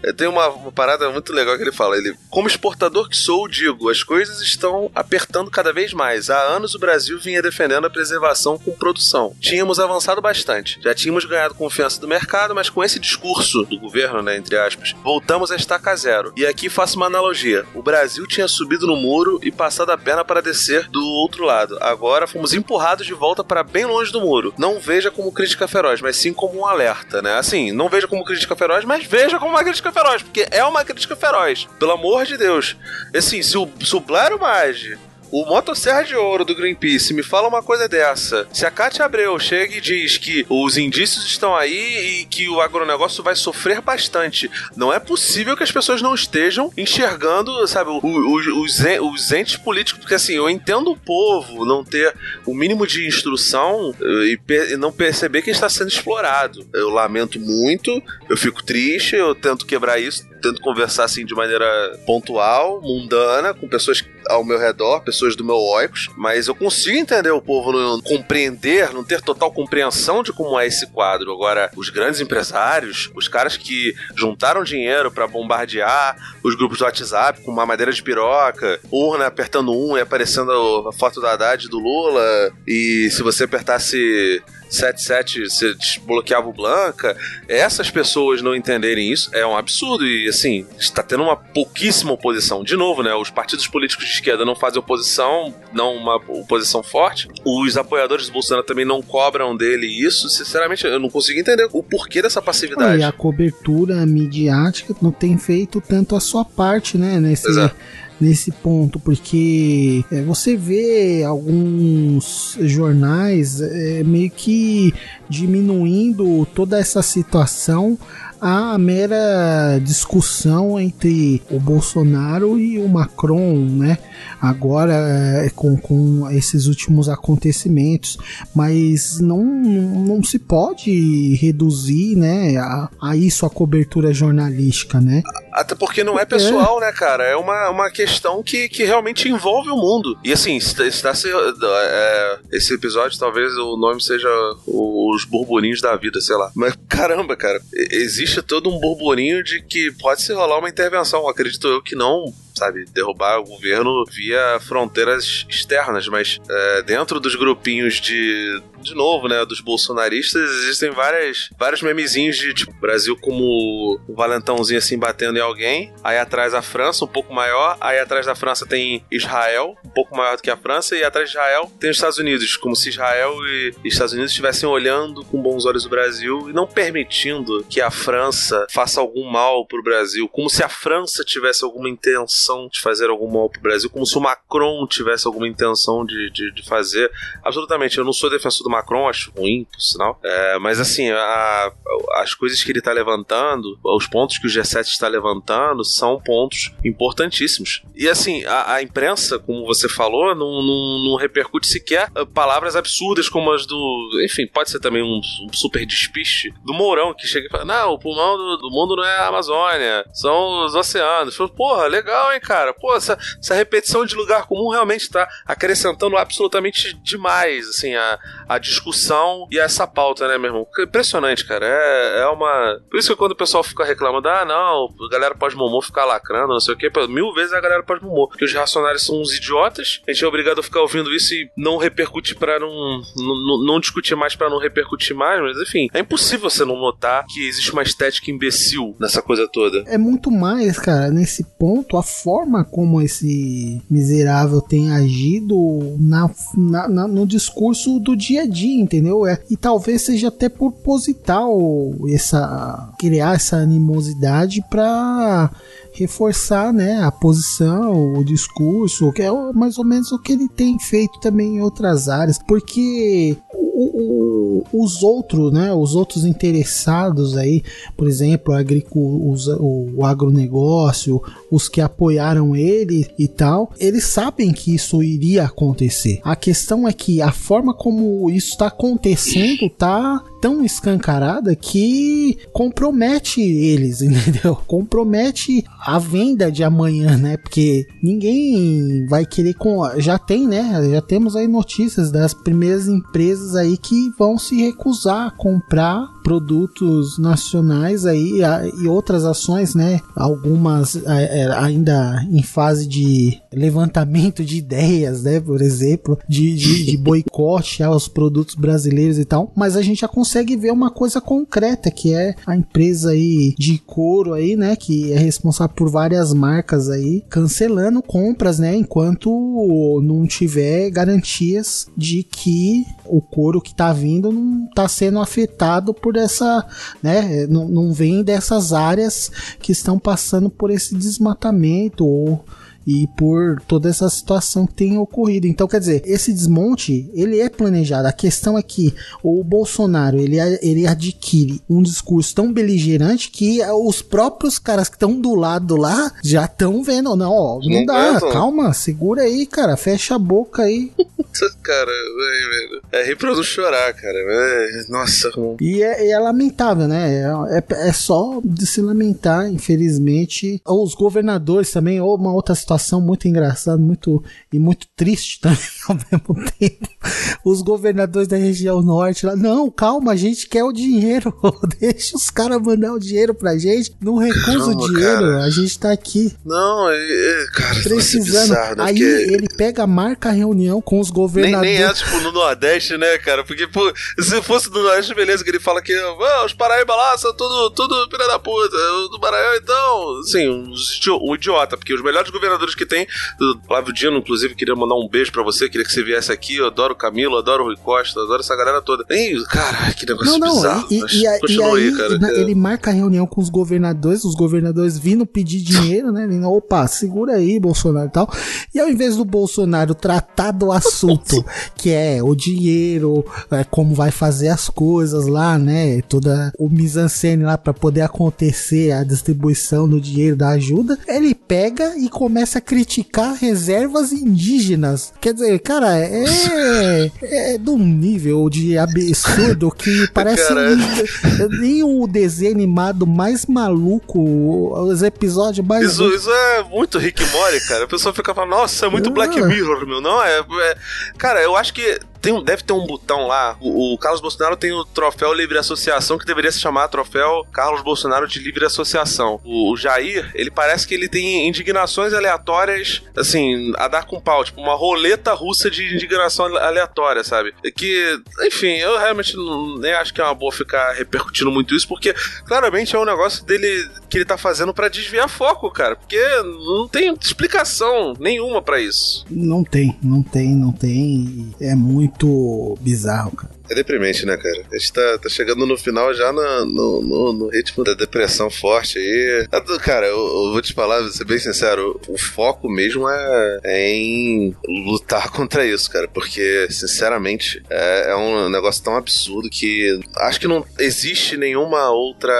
É, Tem uma, uma parada muito legal que ele fala. Ele, como exportador que sou, digo, as coisas estão apertando cada vez mais. Há anos o Brasil vinha defendendo a preservação com produção. Tínhamos avançado bastante. Já tínhamos ganhado confiança do mercado, mas com esse discurso do governo, né, entre aspas, voltamos a estaca zero. E aqui faço uma analogia. O Brasil tinha subido no muro e passado a perna para descer do outro lado. Agora fomos empurrados de volta para bem longe do muro. Não veja como crítica feroz, mas sim como um alerta, né? Assim, não veja como crítica feroz, mas veja como uma crítica feroz, porque é uma crítica feroz. Pelo amor de Deus. Assim, se o, se o Blairo Maggi o Motosserra de Ouro do Greenpeace me fala uma coisa dessa. Se a Cátia Abreu chega e diz que os indícios estão aí e que o agronegócio vai sofrer bastante, não é possível que as pessoas não estejam enxergando, sabe, os, en- os entes políticos, porque assim, eu entendo o povo não ter o mínimo de instrução eh, e, e não perceber que está sendo explorado. Eu lamento muito, eu fico triste, eu tento quebrar isso, tento conversar assim de maneira pontual, mundana, com pessoas ao meu redor, pessoas do meu oicos, mas eu consigo entender o povo não compreender, não ter total compreensão de como é esse quadro. Agora, os grandes empresários, os caras que juntaram dinheiro pra bombardear os grupos do WhatsApp com uma madeira de piroca, urna apertando um e aparecendo a foto da Haddad e do Lula, e se você apertasse 77 você desbloqueava o Blanca. Essas pessoas não entenderem isso é um absurdo. E assim, está tendo uma pouquíssima oposição. De novo, né? Os partidos políticos de esquerda não fazem oposição, não uma oposição forte. Os apoiadores do Bolsonaro também não cobram dele isso. Sinceramente, eu não consigo entender o porquê dessa passividade. E a cobertura midiática não tem feito tanto a sua parte, né? Nesse, é. Nesse ponto, porque é, você vê alguns jornais é, meio que diminuindo toda essa situação a mera discussão entre o Bolsonaro e o Macron, né? Agora é, com, com esses últimos acontecimentos, mas não, não se pode reduzir, né, a, a isso a cobertura jornalística, né? Até porque não é pessoal, né, cara? É uma, uma questão que, que realmente envolve o mundo. E assim, está, está se, é, esse episódio talvez o nome seja os burburinhos da vida, sei lá. Mas caramba, cara, existe todo um burburinho de que pode se rolar uma intervenção. Acredito eu que não. Sabe, derrubar o governo via fronteiras externas, mas é, dentro dos grupinhos de, de novo, né, dos bolsonaristas, existem várias, vários memezinhos de tipo, Brasil como um valentãozinho assim batendo em alguém, aí atrás a França, um pouco maior, aí atrás da França tem Israel, um pouco maior do que a França, e atrás de Israel tem os Estados Unidos, como se Israel e Estados Unidos estivessem olhando com bons olhos o Brasil e não permitindo que a França faça algum mal pro Brasil, como se a França tivesse alguma intenção de fazer algum mal pro Brasil, como se o Macron tivesse alguma intenção de, de, de fazer. Absolutamente, eu não sou defensor do Macron, acho ruim, por sinal. É, mas assim, a- as coisas que ele tá levantando, os pontos que o G7 está levantando, são pontos importantíssimos. E assim, a, a imprensa, como você falou, não, não, não repercute sequer eh, palavras absurdas como as do. Enfim, pode ser também um, um super despiste do Mourão, que chega e fala: Não, o pulmão do, do mundo não é a Amazônia, são os oceanos. Fala, Porra, legal, hein, cara? Pô, essa, essa repetição de lugar comum realmente tá acrescentando absolutamente demais, assim, a, a discussão e essa pauta, né, meu irmão? Impressionante, cara. É, é uma. Por isso que quando o pessoal fica reclamando, ah, não, a galera pode momô ficar lacrando, não sei o quê, mil vezes a galera pode momô. Porque os racionários são uns idiotas, a gente é obrigado a ficar ouvindo isso e não repercutir pra não. não, não discutir mais pra não repercutir mais, mas enfim, é impossível você não notar que existe uma estética imbecil nessa coisa toda. É muito mais, cara, nesse ponto, a forma como esse miserável tem agido na, na- na- no discurso do dia a dia, entendeu? É, e talvez seja até proposital essa criar essa animosidade pra reforçar, né, a posição, o discurso, que é mais ou menos o que ele tem feito também em outras áreas, porque o- o- os outros, né, os outros interessados aí, por exemplo, agricu- os- o, o agronegócio, os que apoiaram ele e tal, eles sabem que isso iria acontecer. A questão é que a forma como isso está acontecendo tá tão escancarada que compromete eles, entendeu? Compromete a venda de amanhã, né? Porque ninguém vai querer com já tem, né? Já temos aí notícias das primeiras empresas aí que vão se recusar a comprar produtos nacionais aí e outras ações, né? Algumas é, ainda em fase de levantamento de ideias, né? Por exemplo, de, de, de boicote aos produtos brasileiros e tal. Mas a gente já consegue ver uma coisa concreta que é a empresa aí de couro aí, né? Que é responsável por várias marcas aí cancelando compras, né? Enquanto não tiver garantias de que o couro que tá vindo não tá sendo afetado por essa, né? Não, não vem dessas áreas que estão passando por esse desmatamento ou e por toda essa situação que tem ocorrido. Então, quer dizer, esse desmonte, ele é planejado. A questão é que o Bolsonaro, ele, ele adquire um discurso tão beligerante que os próprios caras que estão do lado lá já estão vendo, não, ó, não, Não dá, aguentam. calma, segura aí, cara, fecha a boca aí. Cara, velho, velho. É rir pra não chorar, cara. É, nossa. E é, é lamentável, né? É, é- é só de se lamentar, infelizmente. Os governadores também, ou uma outra situação muito engraçada, muito e muito triste também ao mesmo tempo. Os governadores da região norte lá, não, calma, a gente quer o dinheiro. Deixa os caras mandar o dinheiro pra gente. Não recusa o Calma, dinheiro, cara. a gente tá aqui Não, é, é, cara, precisando. É bizarro, né? Aí Porque- ele pega, marca a reunião com os Nem, governadores. nem é, tipo, no Nordeste, né, cara? Porque, pô, se fosse no Nordeste, beleza, que ele fala que os Paraíba lá são tudo, tudo filha da puta. O do Maranhão, então, assim, um, um idiota, porque os melhores governadores que tem, o Flávio Dino, inclusive, queria mandar um beijo pra você, queria que você viesse aqui. Eu adoro o Camilo, adoro o Rui Costa, adoro essa galera toda. E, cara, que negócio Não, não, bizarro. e, e, e continua aí, aí, cara. na- ele marca a reunião com os governadores, os governadores vindo pedir dinheiro, né? Ele, opa, segura aí, Bolsonaro e tal. E ao invés do Bolsonaro tratar do assunto, que é o dinheiro, é, como vai fazer as coisas lá, né? Toda o mise-en-scène lá para poder acontecer a distribuição do dinheiro da ajuda, ele pega e começa a criticar reservas indígenas. Quer dizer, cara, é, é de um nível de absurdo que parece Caralho. nem o desenho animado mais maluco, os episódios mais. Isso, isso é muito Rick Morty, cara. A pessoa fica falando, nossa, é muito Ah. Black Mirror, meu. Não, é. é- Cara, eu acho que tem, um- deve ter um botão lá. O, o Carlos Bolsonaro tem o troféu Livre Associação, que deveria se chamar troféu Carlos Bolsonaro de Livre Associação. O, o Jair, ele parece que ele tem indignações aleatórias, assim, a dar com pau, tipo uma roleta russa de indignação ale- aleatória, sabe? Que, enfim, eu realmente não, nem acho que é uma boa ficar repercutindo muito isso, porque claramente é um negócio dele que ele tá fazendo pra desviar foco, cara. Porque não tem explicação nenhuma pra isso. Não tem, não tem, não tem. É muito bizarro, cara. É deprimente, né, cara? A gente tá, tá chegando no final já no, no, no- no ritmo da depressão forte aí. Tu- Cara, eu, eu vou te falar, vou ser bem sincero, o foco mesmo é, é em lutar contra isso, cara. Porque, sinceramente, é, é um negócio tão absurdo que acho que não existe nenhuma outra.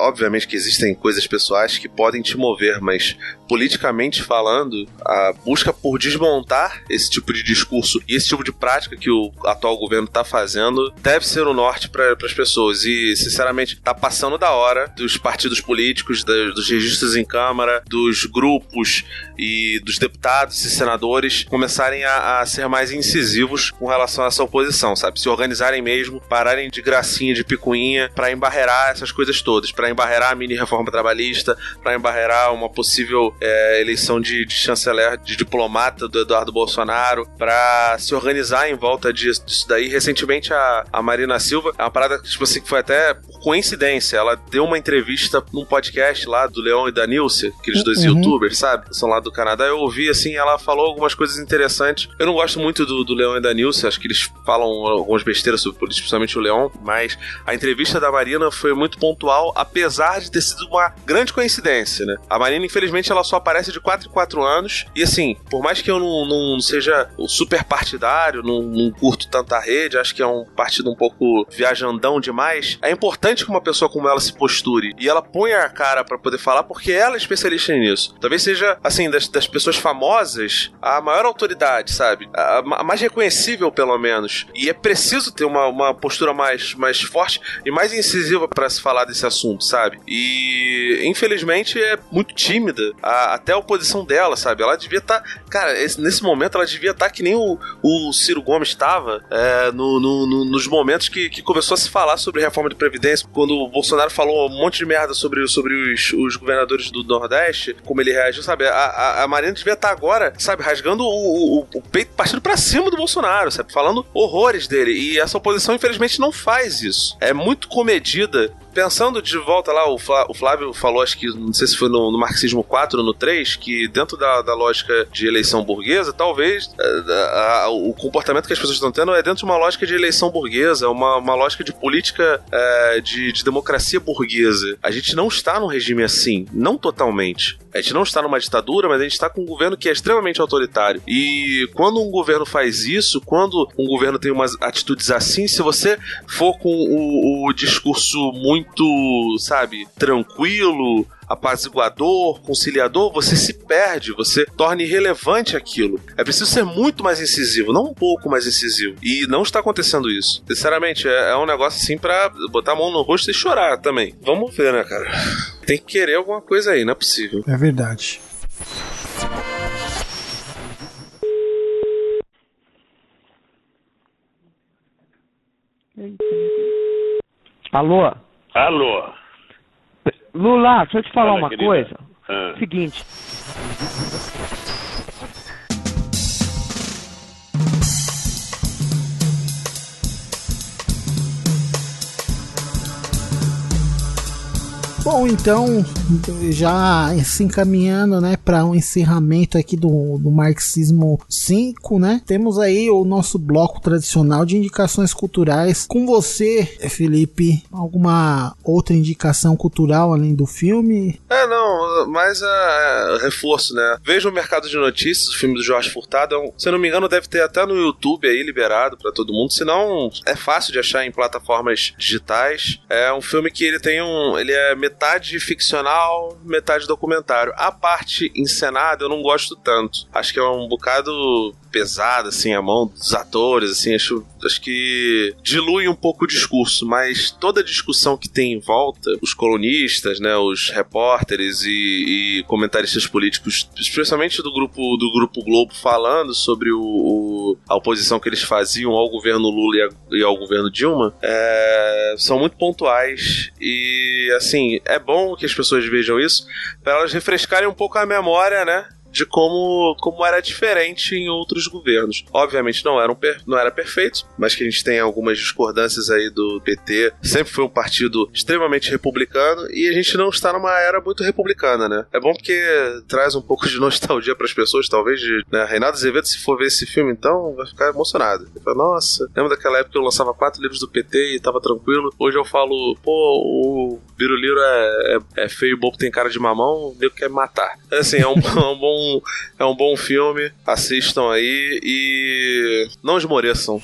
Obviamente que existem coisas pessoais que podem te mover, mas politicamente falando, a busca por desmontar esse tipo de discurso e esse tipo de prática que o atual governo tá fazendo deve ser o norte para as pessoas. E, sinceramente, tá passando da hora dos partidos políticos, dos registros em Câmara, dos grupos e dos deputados e senadores começarem a, a ser mais incisivos com relação a essa oposição, sabe? Se organizarem mesmo, pararem de gracinha, de picuinha, para embarrear essas coisas todas, para embarrear a mini reforma trabalhista, para embarrear uma possível é, eleição de, de chanceler, de diplomata do Eduardo Bolsonaro, para se organizar em volta disso, disso daí. Recentemente a, a Marina Silva, é uma parada que, tipo assim, que foi até por coincidência, ela deu uma entrevista num podcast lá do Leão e da Nilce, aqueles dois Uhum. youtubers, sabe? São lá do Canadá. Eu ouvi, assim, ela falou algumas coisas interessantes. Eu não gosto muito do, do Leão e da Nilce, acho que eles falam algumas besteiras sobre política, principalmente o Leão, mas a entrevista da Marina foi muito pontual, apesar de ter sido uma grande coincidência, né? A Marina, infelizmente, ela só aparece de 4 em 4 anos, e assim, por mais que eu não, não seja super partidário, não, não curto tanta rede, acho que é um partido um pouco viajandão demais, é importante que uma pessoa como ela se posture e ela ponha a cara pra poder falar, porque ela é especialista nisso. Talvez seja, assim, das, das pessoas famosas, a maior autoridade, sabe? A, a mais reconhecível, pelo menos. E é preciso ter uma, uma postura mais, mais forte e mais incisiva pra se falar desse assunto, sabe? E, infelizmente, é muito tímida, a- até a oposição dela, sabe? Ela devia estar. cara, esse- nesse momento ela devia estar que nem o, o Ciro Gomes estava é, no, no- no- nos momentos que, que começou a se falar sobre reforma de Previdência, quando o Bolsonaro falou um monte de merda sobre, sobre os, os governadores do Nordeste, como ele reagiu, sabe? A, a, a Marina devia estar agora, sabe, rasgando o, o, o peito, partindo pra cima do Bolsonaro, sabe? Falando horrores dele. E essa oposição, infelizmente, não faz isso. É muito comedida pensando de volta lá, o, o Flávio falou, acho que, não sei se foi no, no Marxismo 4 ou no 3, que dentro da, da lógica de eleição burguesa, talvez eh, a- a- o comportamento que as pessoas estão tendo é dentro de uma lógica de eleição burguesa, uma, uma lógica de política eh, de, de democracia burguesa. A gente não está num regime assim, não totalmente. A gente não está numa ditadura, mas a gente está com um governo que é extremamente autoritário. E quando um governo faz isso, quando um governo tem umas atitudes assim, se você for com o, o discurso muito, sabe, tranquilo, apaziguador, conciliador, você se perde, você torna irrelevante aquilo. É preciso ser muito mais incisivo, não um pouco mais incisivo. E não está acontecendo isso. Sinceramente, é, é um negócio assim pra botar a mão no rosto e chorar também. Vamos ver, né, cara? Tem que querer alguma coisa aí, não é possível. É verdade. Alô? Alô? Lula, deixa eu te falar Fala, uma querida. coisa. Ah. Seguinte. Bom, então, já se encaminhando, né, para um encerramento aqui do, do Marxismo 5, né? Temos aí o nosso bloco tradicional de indicações culturais. Com você, Felipe, alguma outra indicação cultural além do filme? É, não, mas é, reforço, né? Veja o mercado de notícias, o filme do Jorge Furtado. é se eu não me engano, deve ter até no YouTube aí liberado pra todo mundo. Se não, é fácil de achar em plataformas digitais. É um filme que ele tem um. Ele é metade ficcional, metade documentário. A parte encenada eu não gosto tanto. Acho que é um bocado pesada, assim, a mão dos atores, assim, acho, acho que dilui um pouco o discurso, mas toda a discussão que tem em volta, os colunistas, né, os repórteres e, e comentaristas políticos, especialmente do grupo do grupo Globo, falando sobre o, o- a oposição que eles faziam ao governo Lula e, a- e ao governo Dilma, é, são muito pontuais e, assim, é bom que as pessoas vejam isso para elas refrescarem um pouco a memória, né? De como, como era diferente em outros governos. Obviamente não, eram per- não era perfeito, mas que a gente tem algumas discordâncias aí do PT. Sempre foi um partido extremamente republicano e a gente não está numa era muito republicana, né? É bom porque traz um pouco de nostalgia para as pessoas, talvez. De, né? Reinaldo Azevedo, se for ver esse filme, então, vai ficar emocionado. Fala, nossa, lembra daquela época que eu lançava quatro livros do PT e tava tranquilo? Hoje eu falo, pô, o Biruliro é, é, é feio, bobo tem cara de mamão, o nego quer matar. Assim, é um, é um bom é um bom filme, assistam aí e não esmoreçam.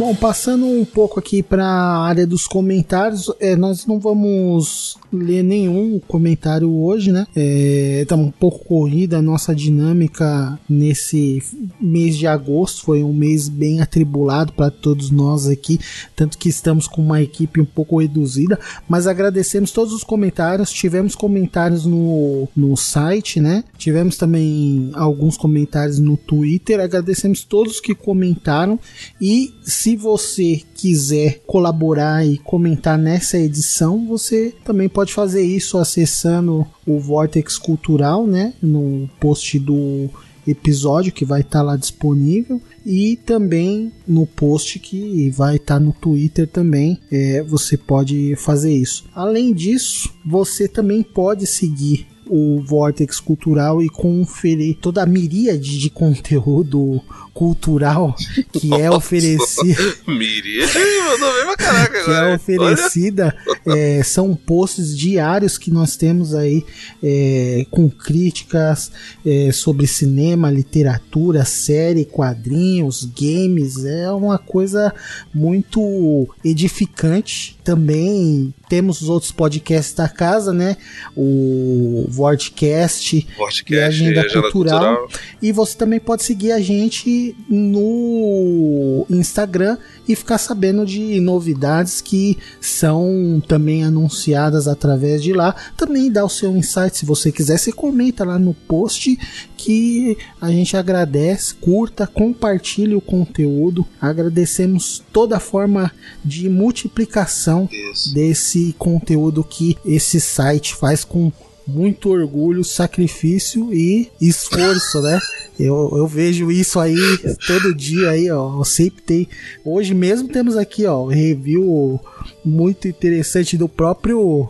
Bom, passando um pouco aqui para a área dos comentários, é, nós não vamos ler nenhum comentário hoje, né? É, tá um pouco corrida a nossa dinâmica nesse mês de agosto, foi um mês bem atribulado para todos nós aqui, tanto que estamos com uma equipe um pouco reduzida, mas agradecemos todos os comentários, tivemos comentários no, no site, né? Tivemos também alguns comentários no Twitter, agradecemos todos que comentaram e se você quiser colaborar e comentar nessa edição, você também pode fazer isso acessando o Vortex Cultural, né, no post do episódio que vai estar lá disponível e também no post que vai estar no Twitter também é, você pode fazer isso. Além disso, você também pode seguir o Vortex Cultural e conferir toda a miríade de conteúdo cultural que é oferecido. Miríade mandou bem pra caraca que agora. é oferecida é, são posts diários que nós temos aí é, com críticas é, sobre cinema, literatura, série, quadrinhos, games. É uma coisa muito edificante. Também temos os outros podcasts da casa, né? O Vortcast Podcast, e a Agenda, Agenda Cultural. Cultural. E você também pode seguir a gente no Instagram e ficar sabendo de novidades que são também anunciadas através de lá. Também dá o seu insight se você quiser. Você comenta lá no post que a gente agradece, curta, compartilhe o conteúdo. Agradecemos toda forma de multiplicação Isso. desse conteúdo que esse site faz com muito orgulho, sacrifício e esforço, né? Eu, eu vejo isso aí todo dia aí, ó. Eu sempre tem. Hoje mesmo temos aqui, ó, um review muito interessante do próprio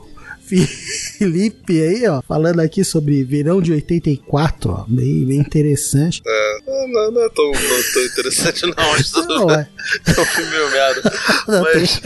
Felipe aí, ó, falando aqui sobre verão de 84, ó, bem, bem interessante. Não, não, não é tão, não tão interessante, não. Tudo Não, é. É um filme meio merda. Mas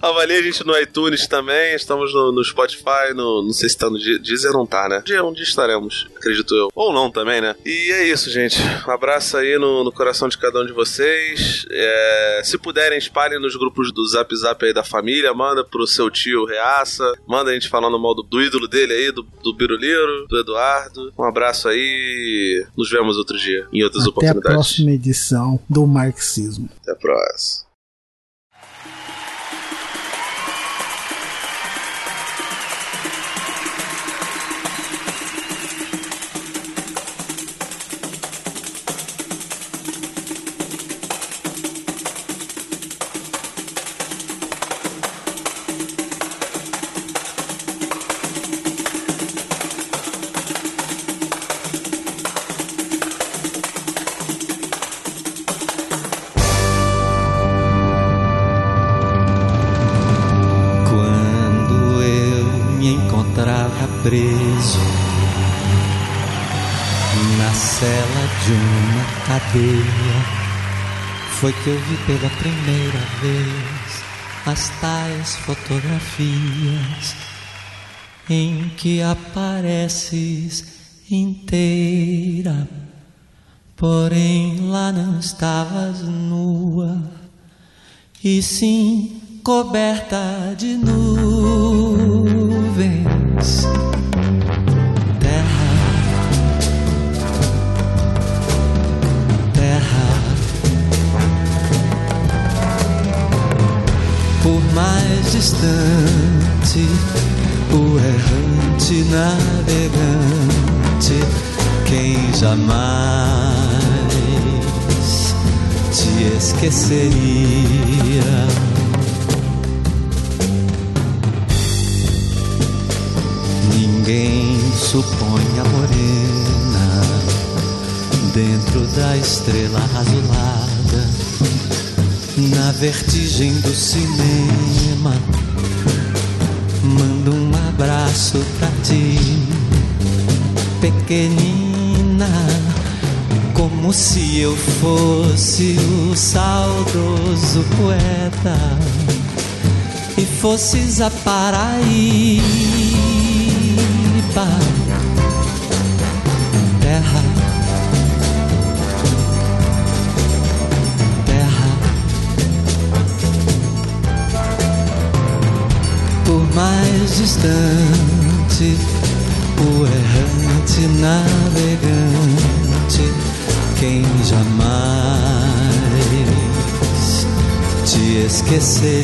avalie a gente no iTunes também. Estamos no, no Spotify. No, não sei se tá no Deezer, não tá, né? Um dia, um dia estaremos, acredito eu. Ou não também, né? E é isso, gente. Um abraço aí no, no coração de cada um de vocês. É, se puderem, espalhem nos grupos do Zap Zap aí da família. Manda pro seu tio Reaça. Manda a gente falando mal do, do ídolo dele aí, do, do Biruliro, do Eduardo. Um abraço aí. Nos vemos outro dia, em outras Até a oportunidades. próxima edição do Marxismo. Até a próxima. Cadeia, foi que eu vi pela primeira vez as tais fotografias em que apareces inteira, porém lá não estavas nua e sim coberta de nuvens. Distante, o errante navegante, quem jamais te esqueceria. Ninguém supõe a morena dentro da estrela azulada, na vertigem do cinema. Mando um abraço pra ti, pequenina, como se eu fosse o saudoso poeta e fosses a Paraíba. Mais distante, o errante navegante, quem jamais te esqueceria.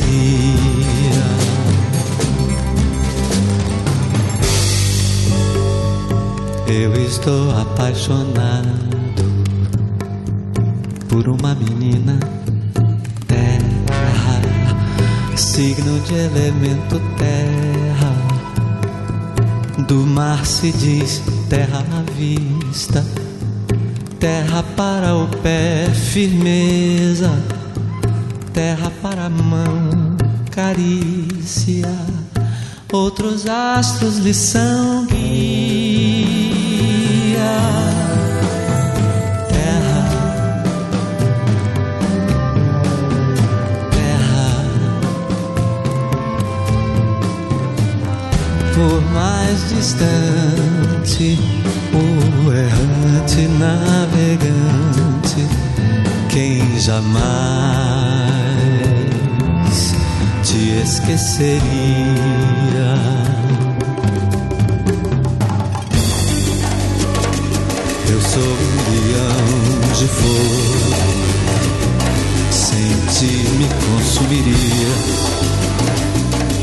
Eu estou apaixonado por uma menina signo de elemento terra. Do mar se diz terra à vista, terra para o pé, firmeza, terra para a mão, carícia. Outros astros lhe são guia. Mais distante, o errante navegante, quem jamais te esqueceria. Eu sou um leão de fogo, sem ti me consumiria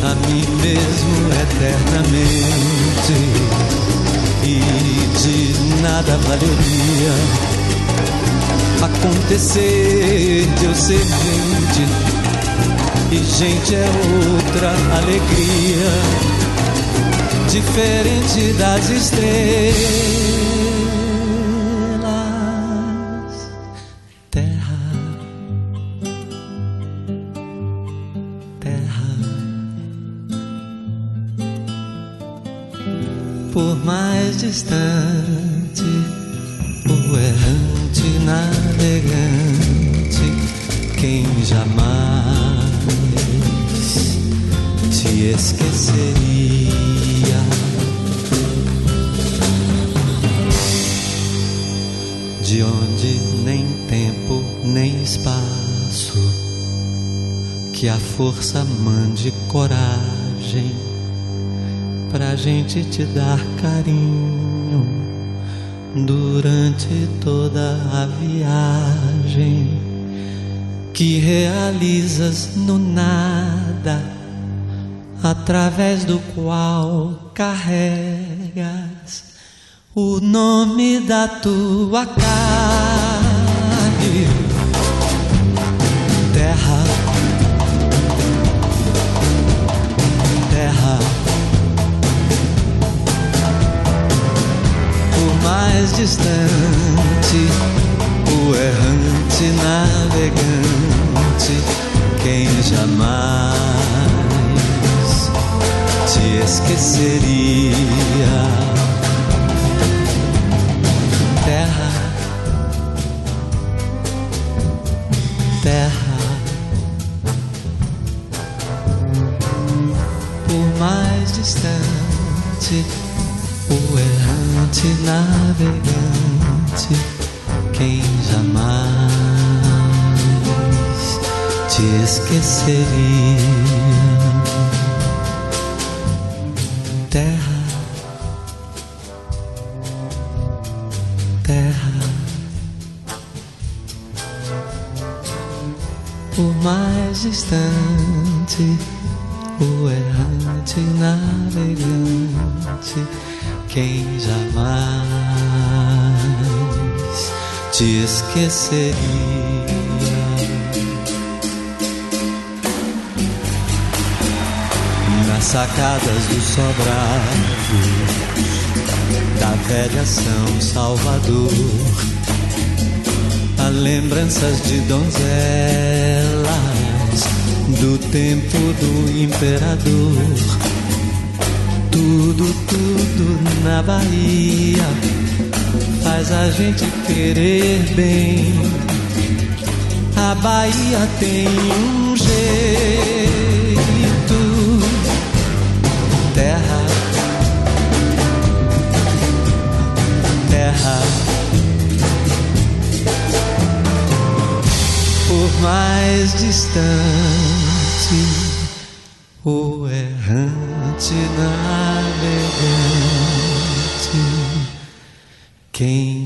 a mim mesmo eternamente. E de nada valeria acontecer de eu ser gente. E gente é outra alegria diferente das estrelas distante, o errante navegante, quem jamais te esqueceria. De onde nem tempo nem espaço, que a força mande coragem pra gente te dar carinho durante toda a viagem que realizas no nada, através do qual carregas o nome da tua carne, distante, o errante navegante, quem jamais te esqueceria. Terra, terra, por mais distante o errante navegante, quem jamais te esqueceria. Terra, terra, por mais distante, o errante navegante quem jamais te esqueceria. Nas sacadas do sobrado da velha São Salvador, há lembranças de donzelas do tempo do imperador tudo, tudo na Bahia faz a gente querer bem. A Bahia tem um jeito, terra, terra. Por mais distante o errante navegante, quem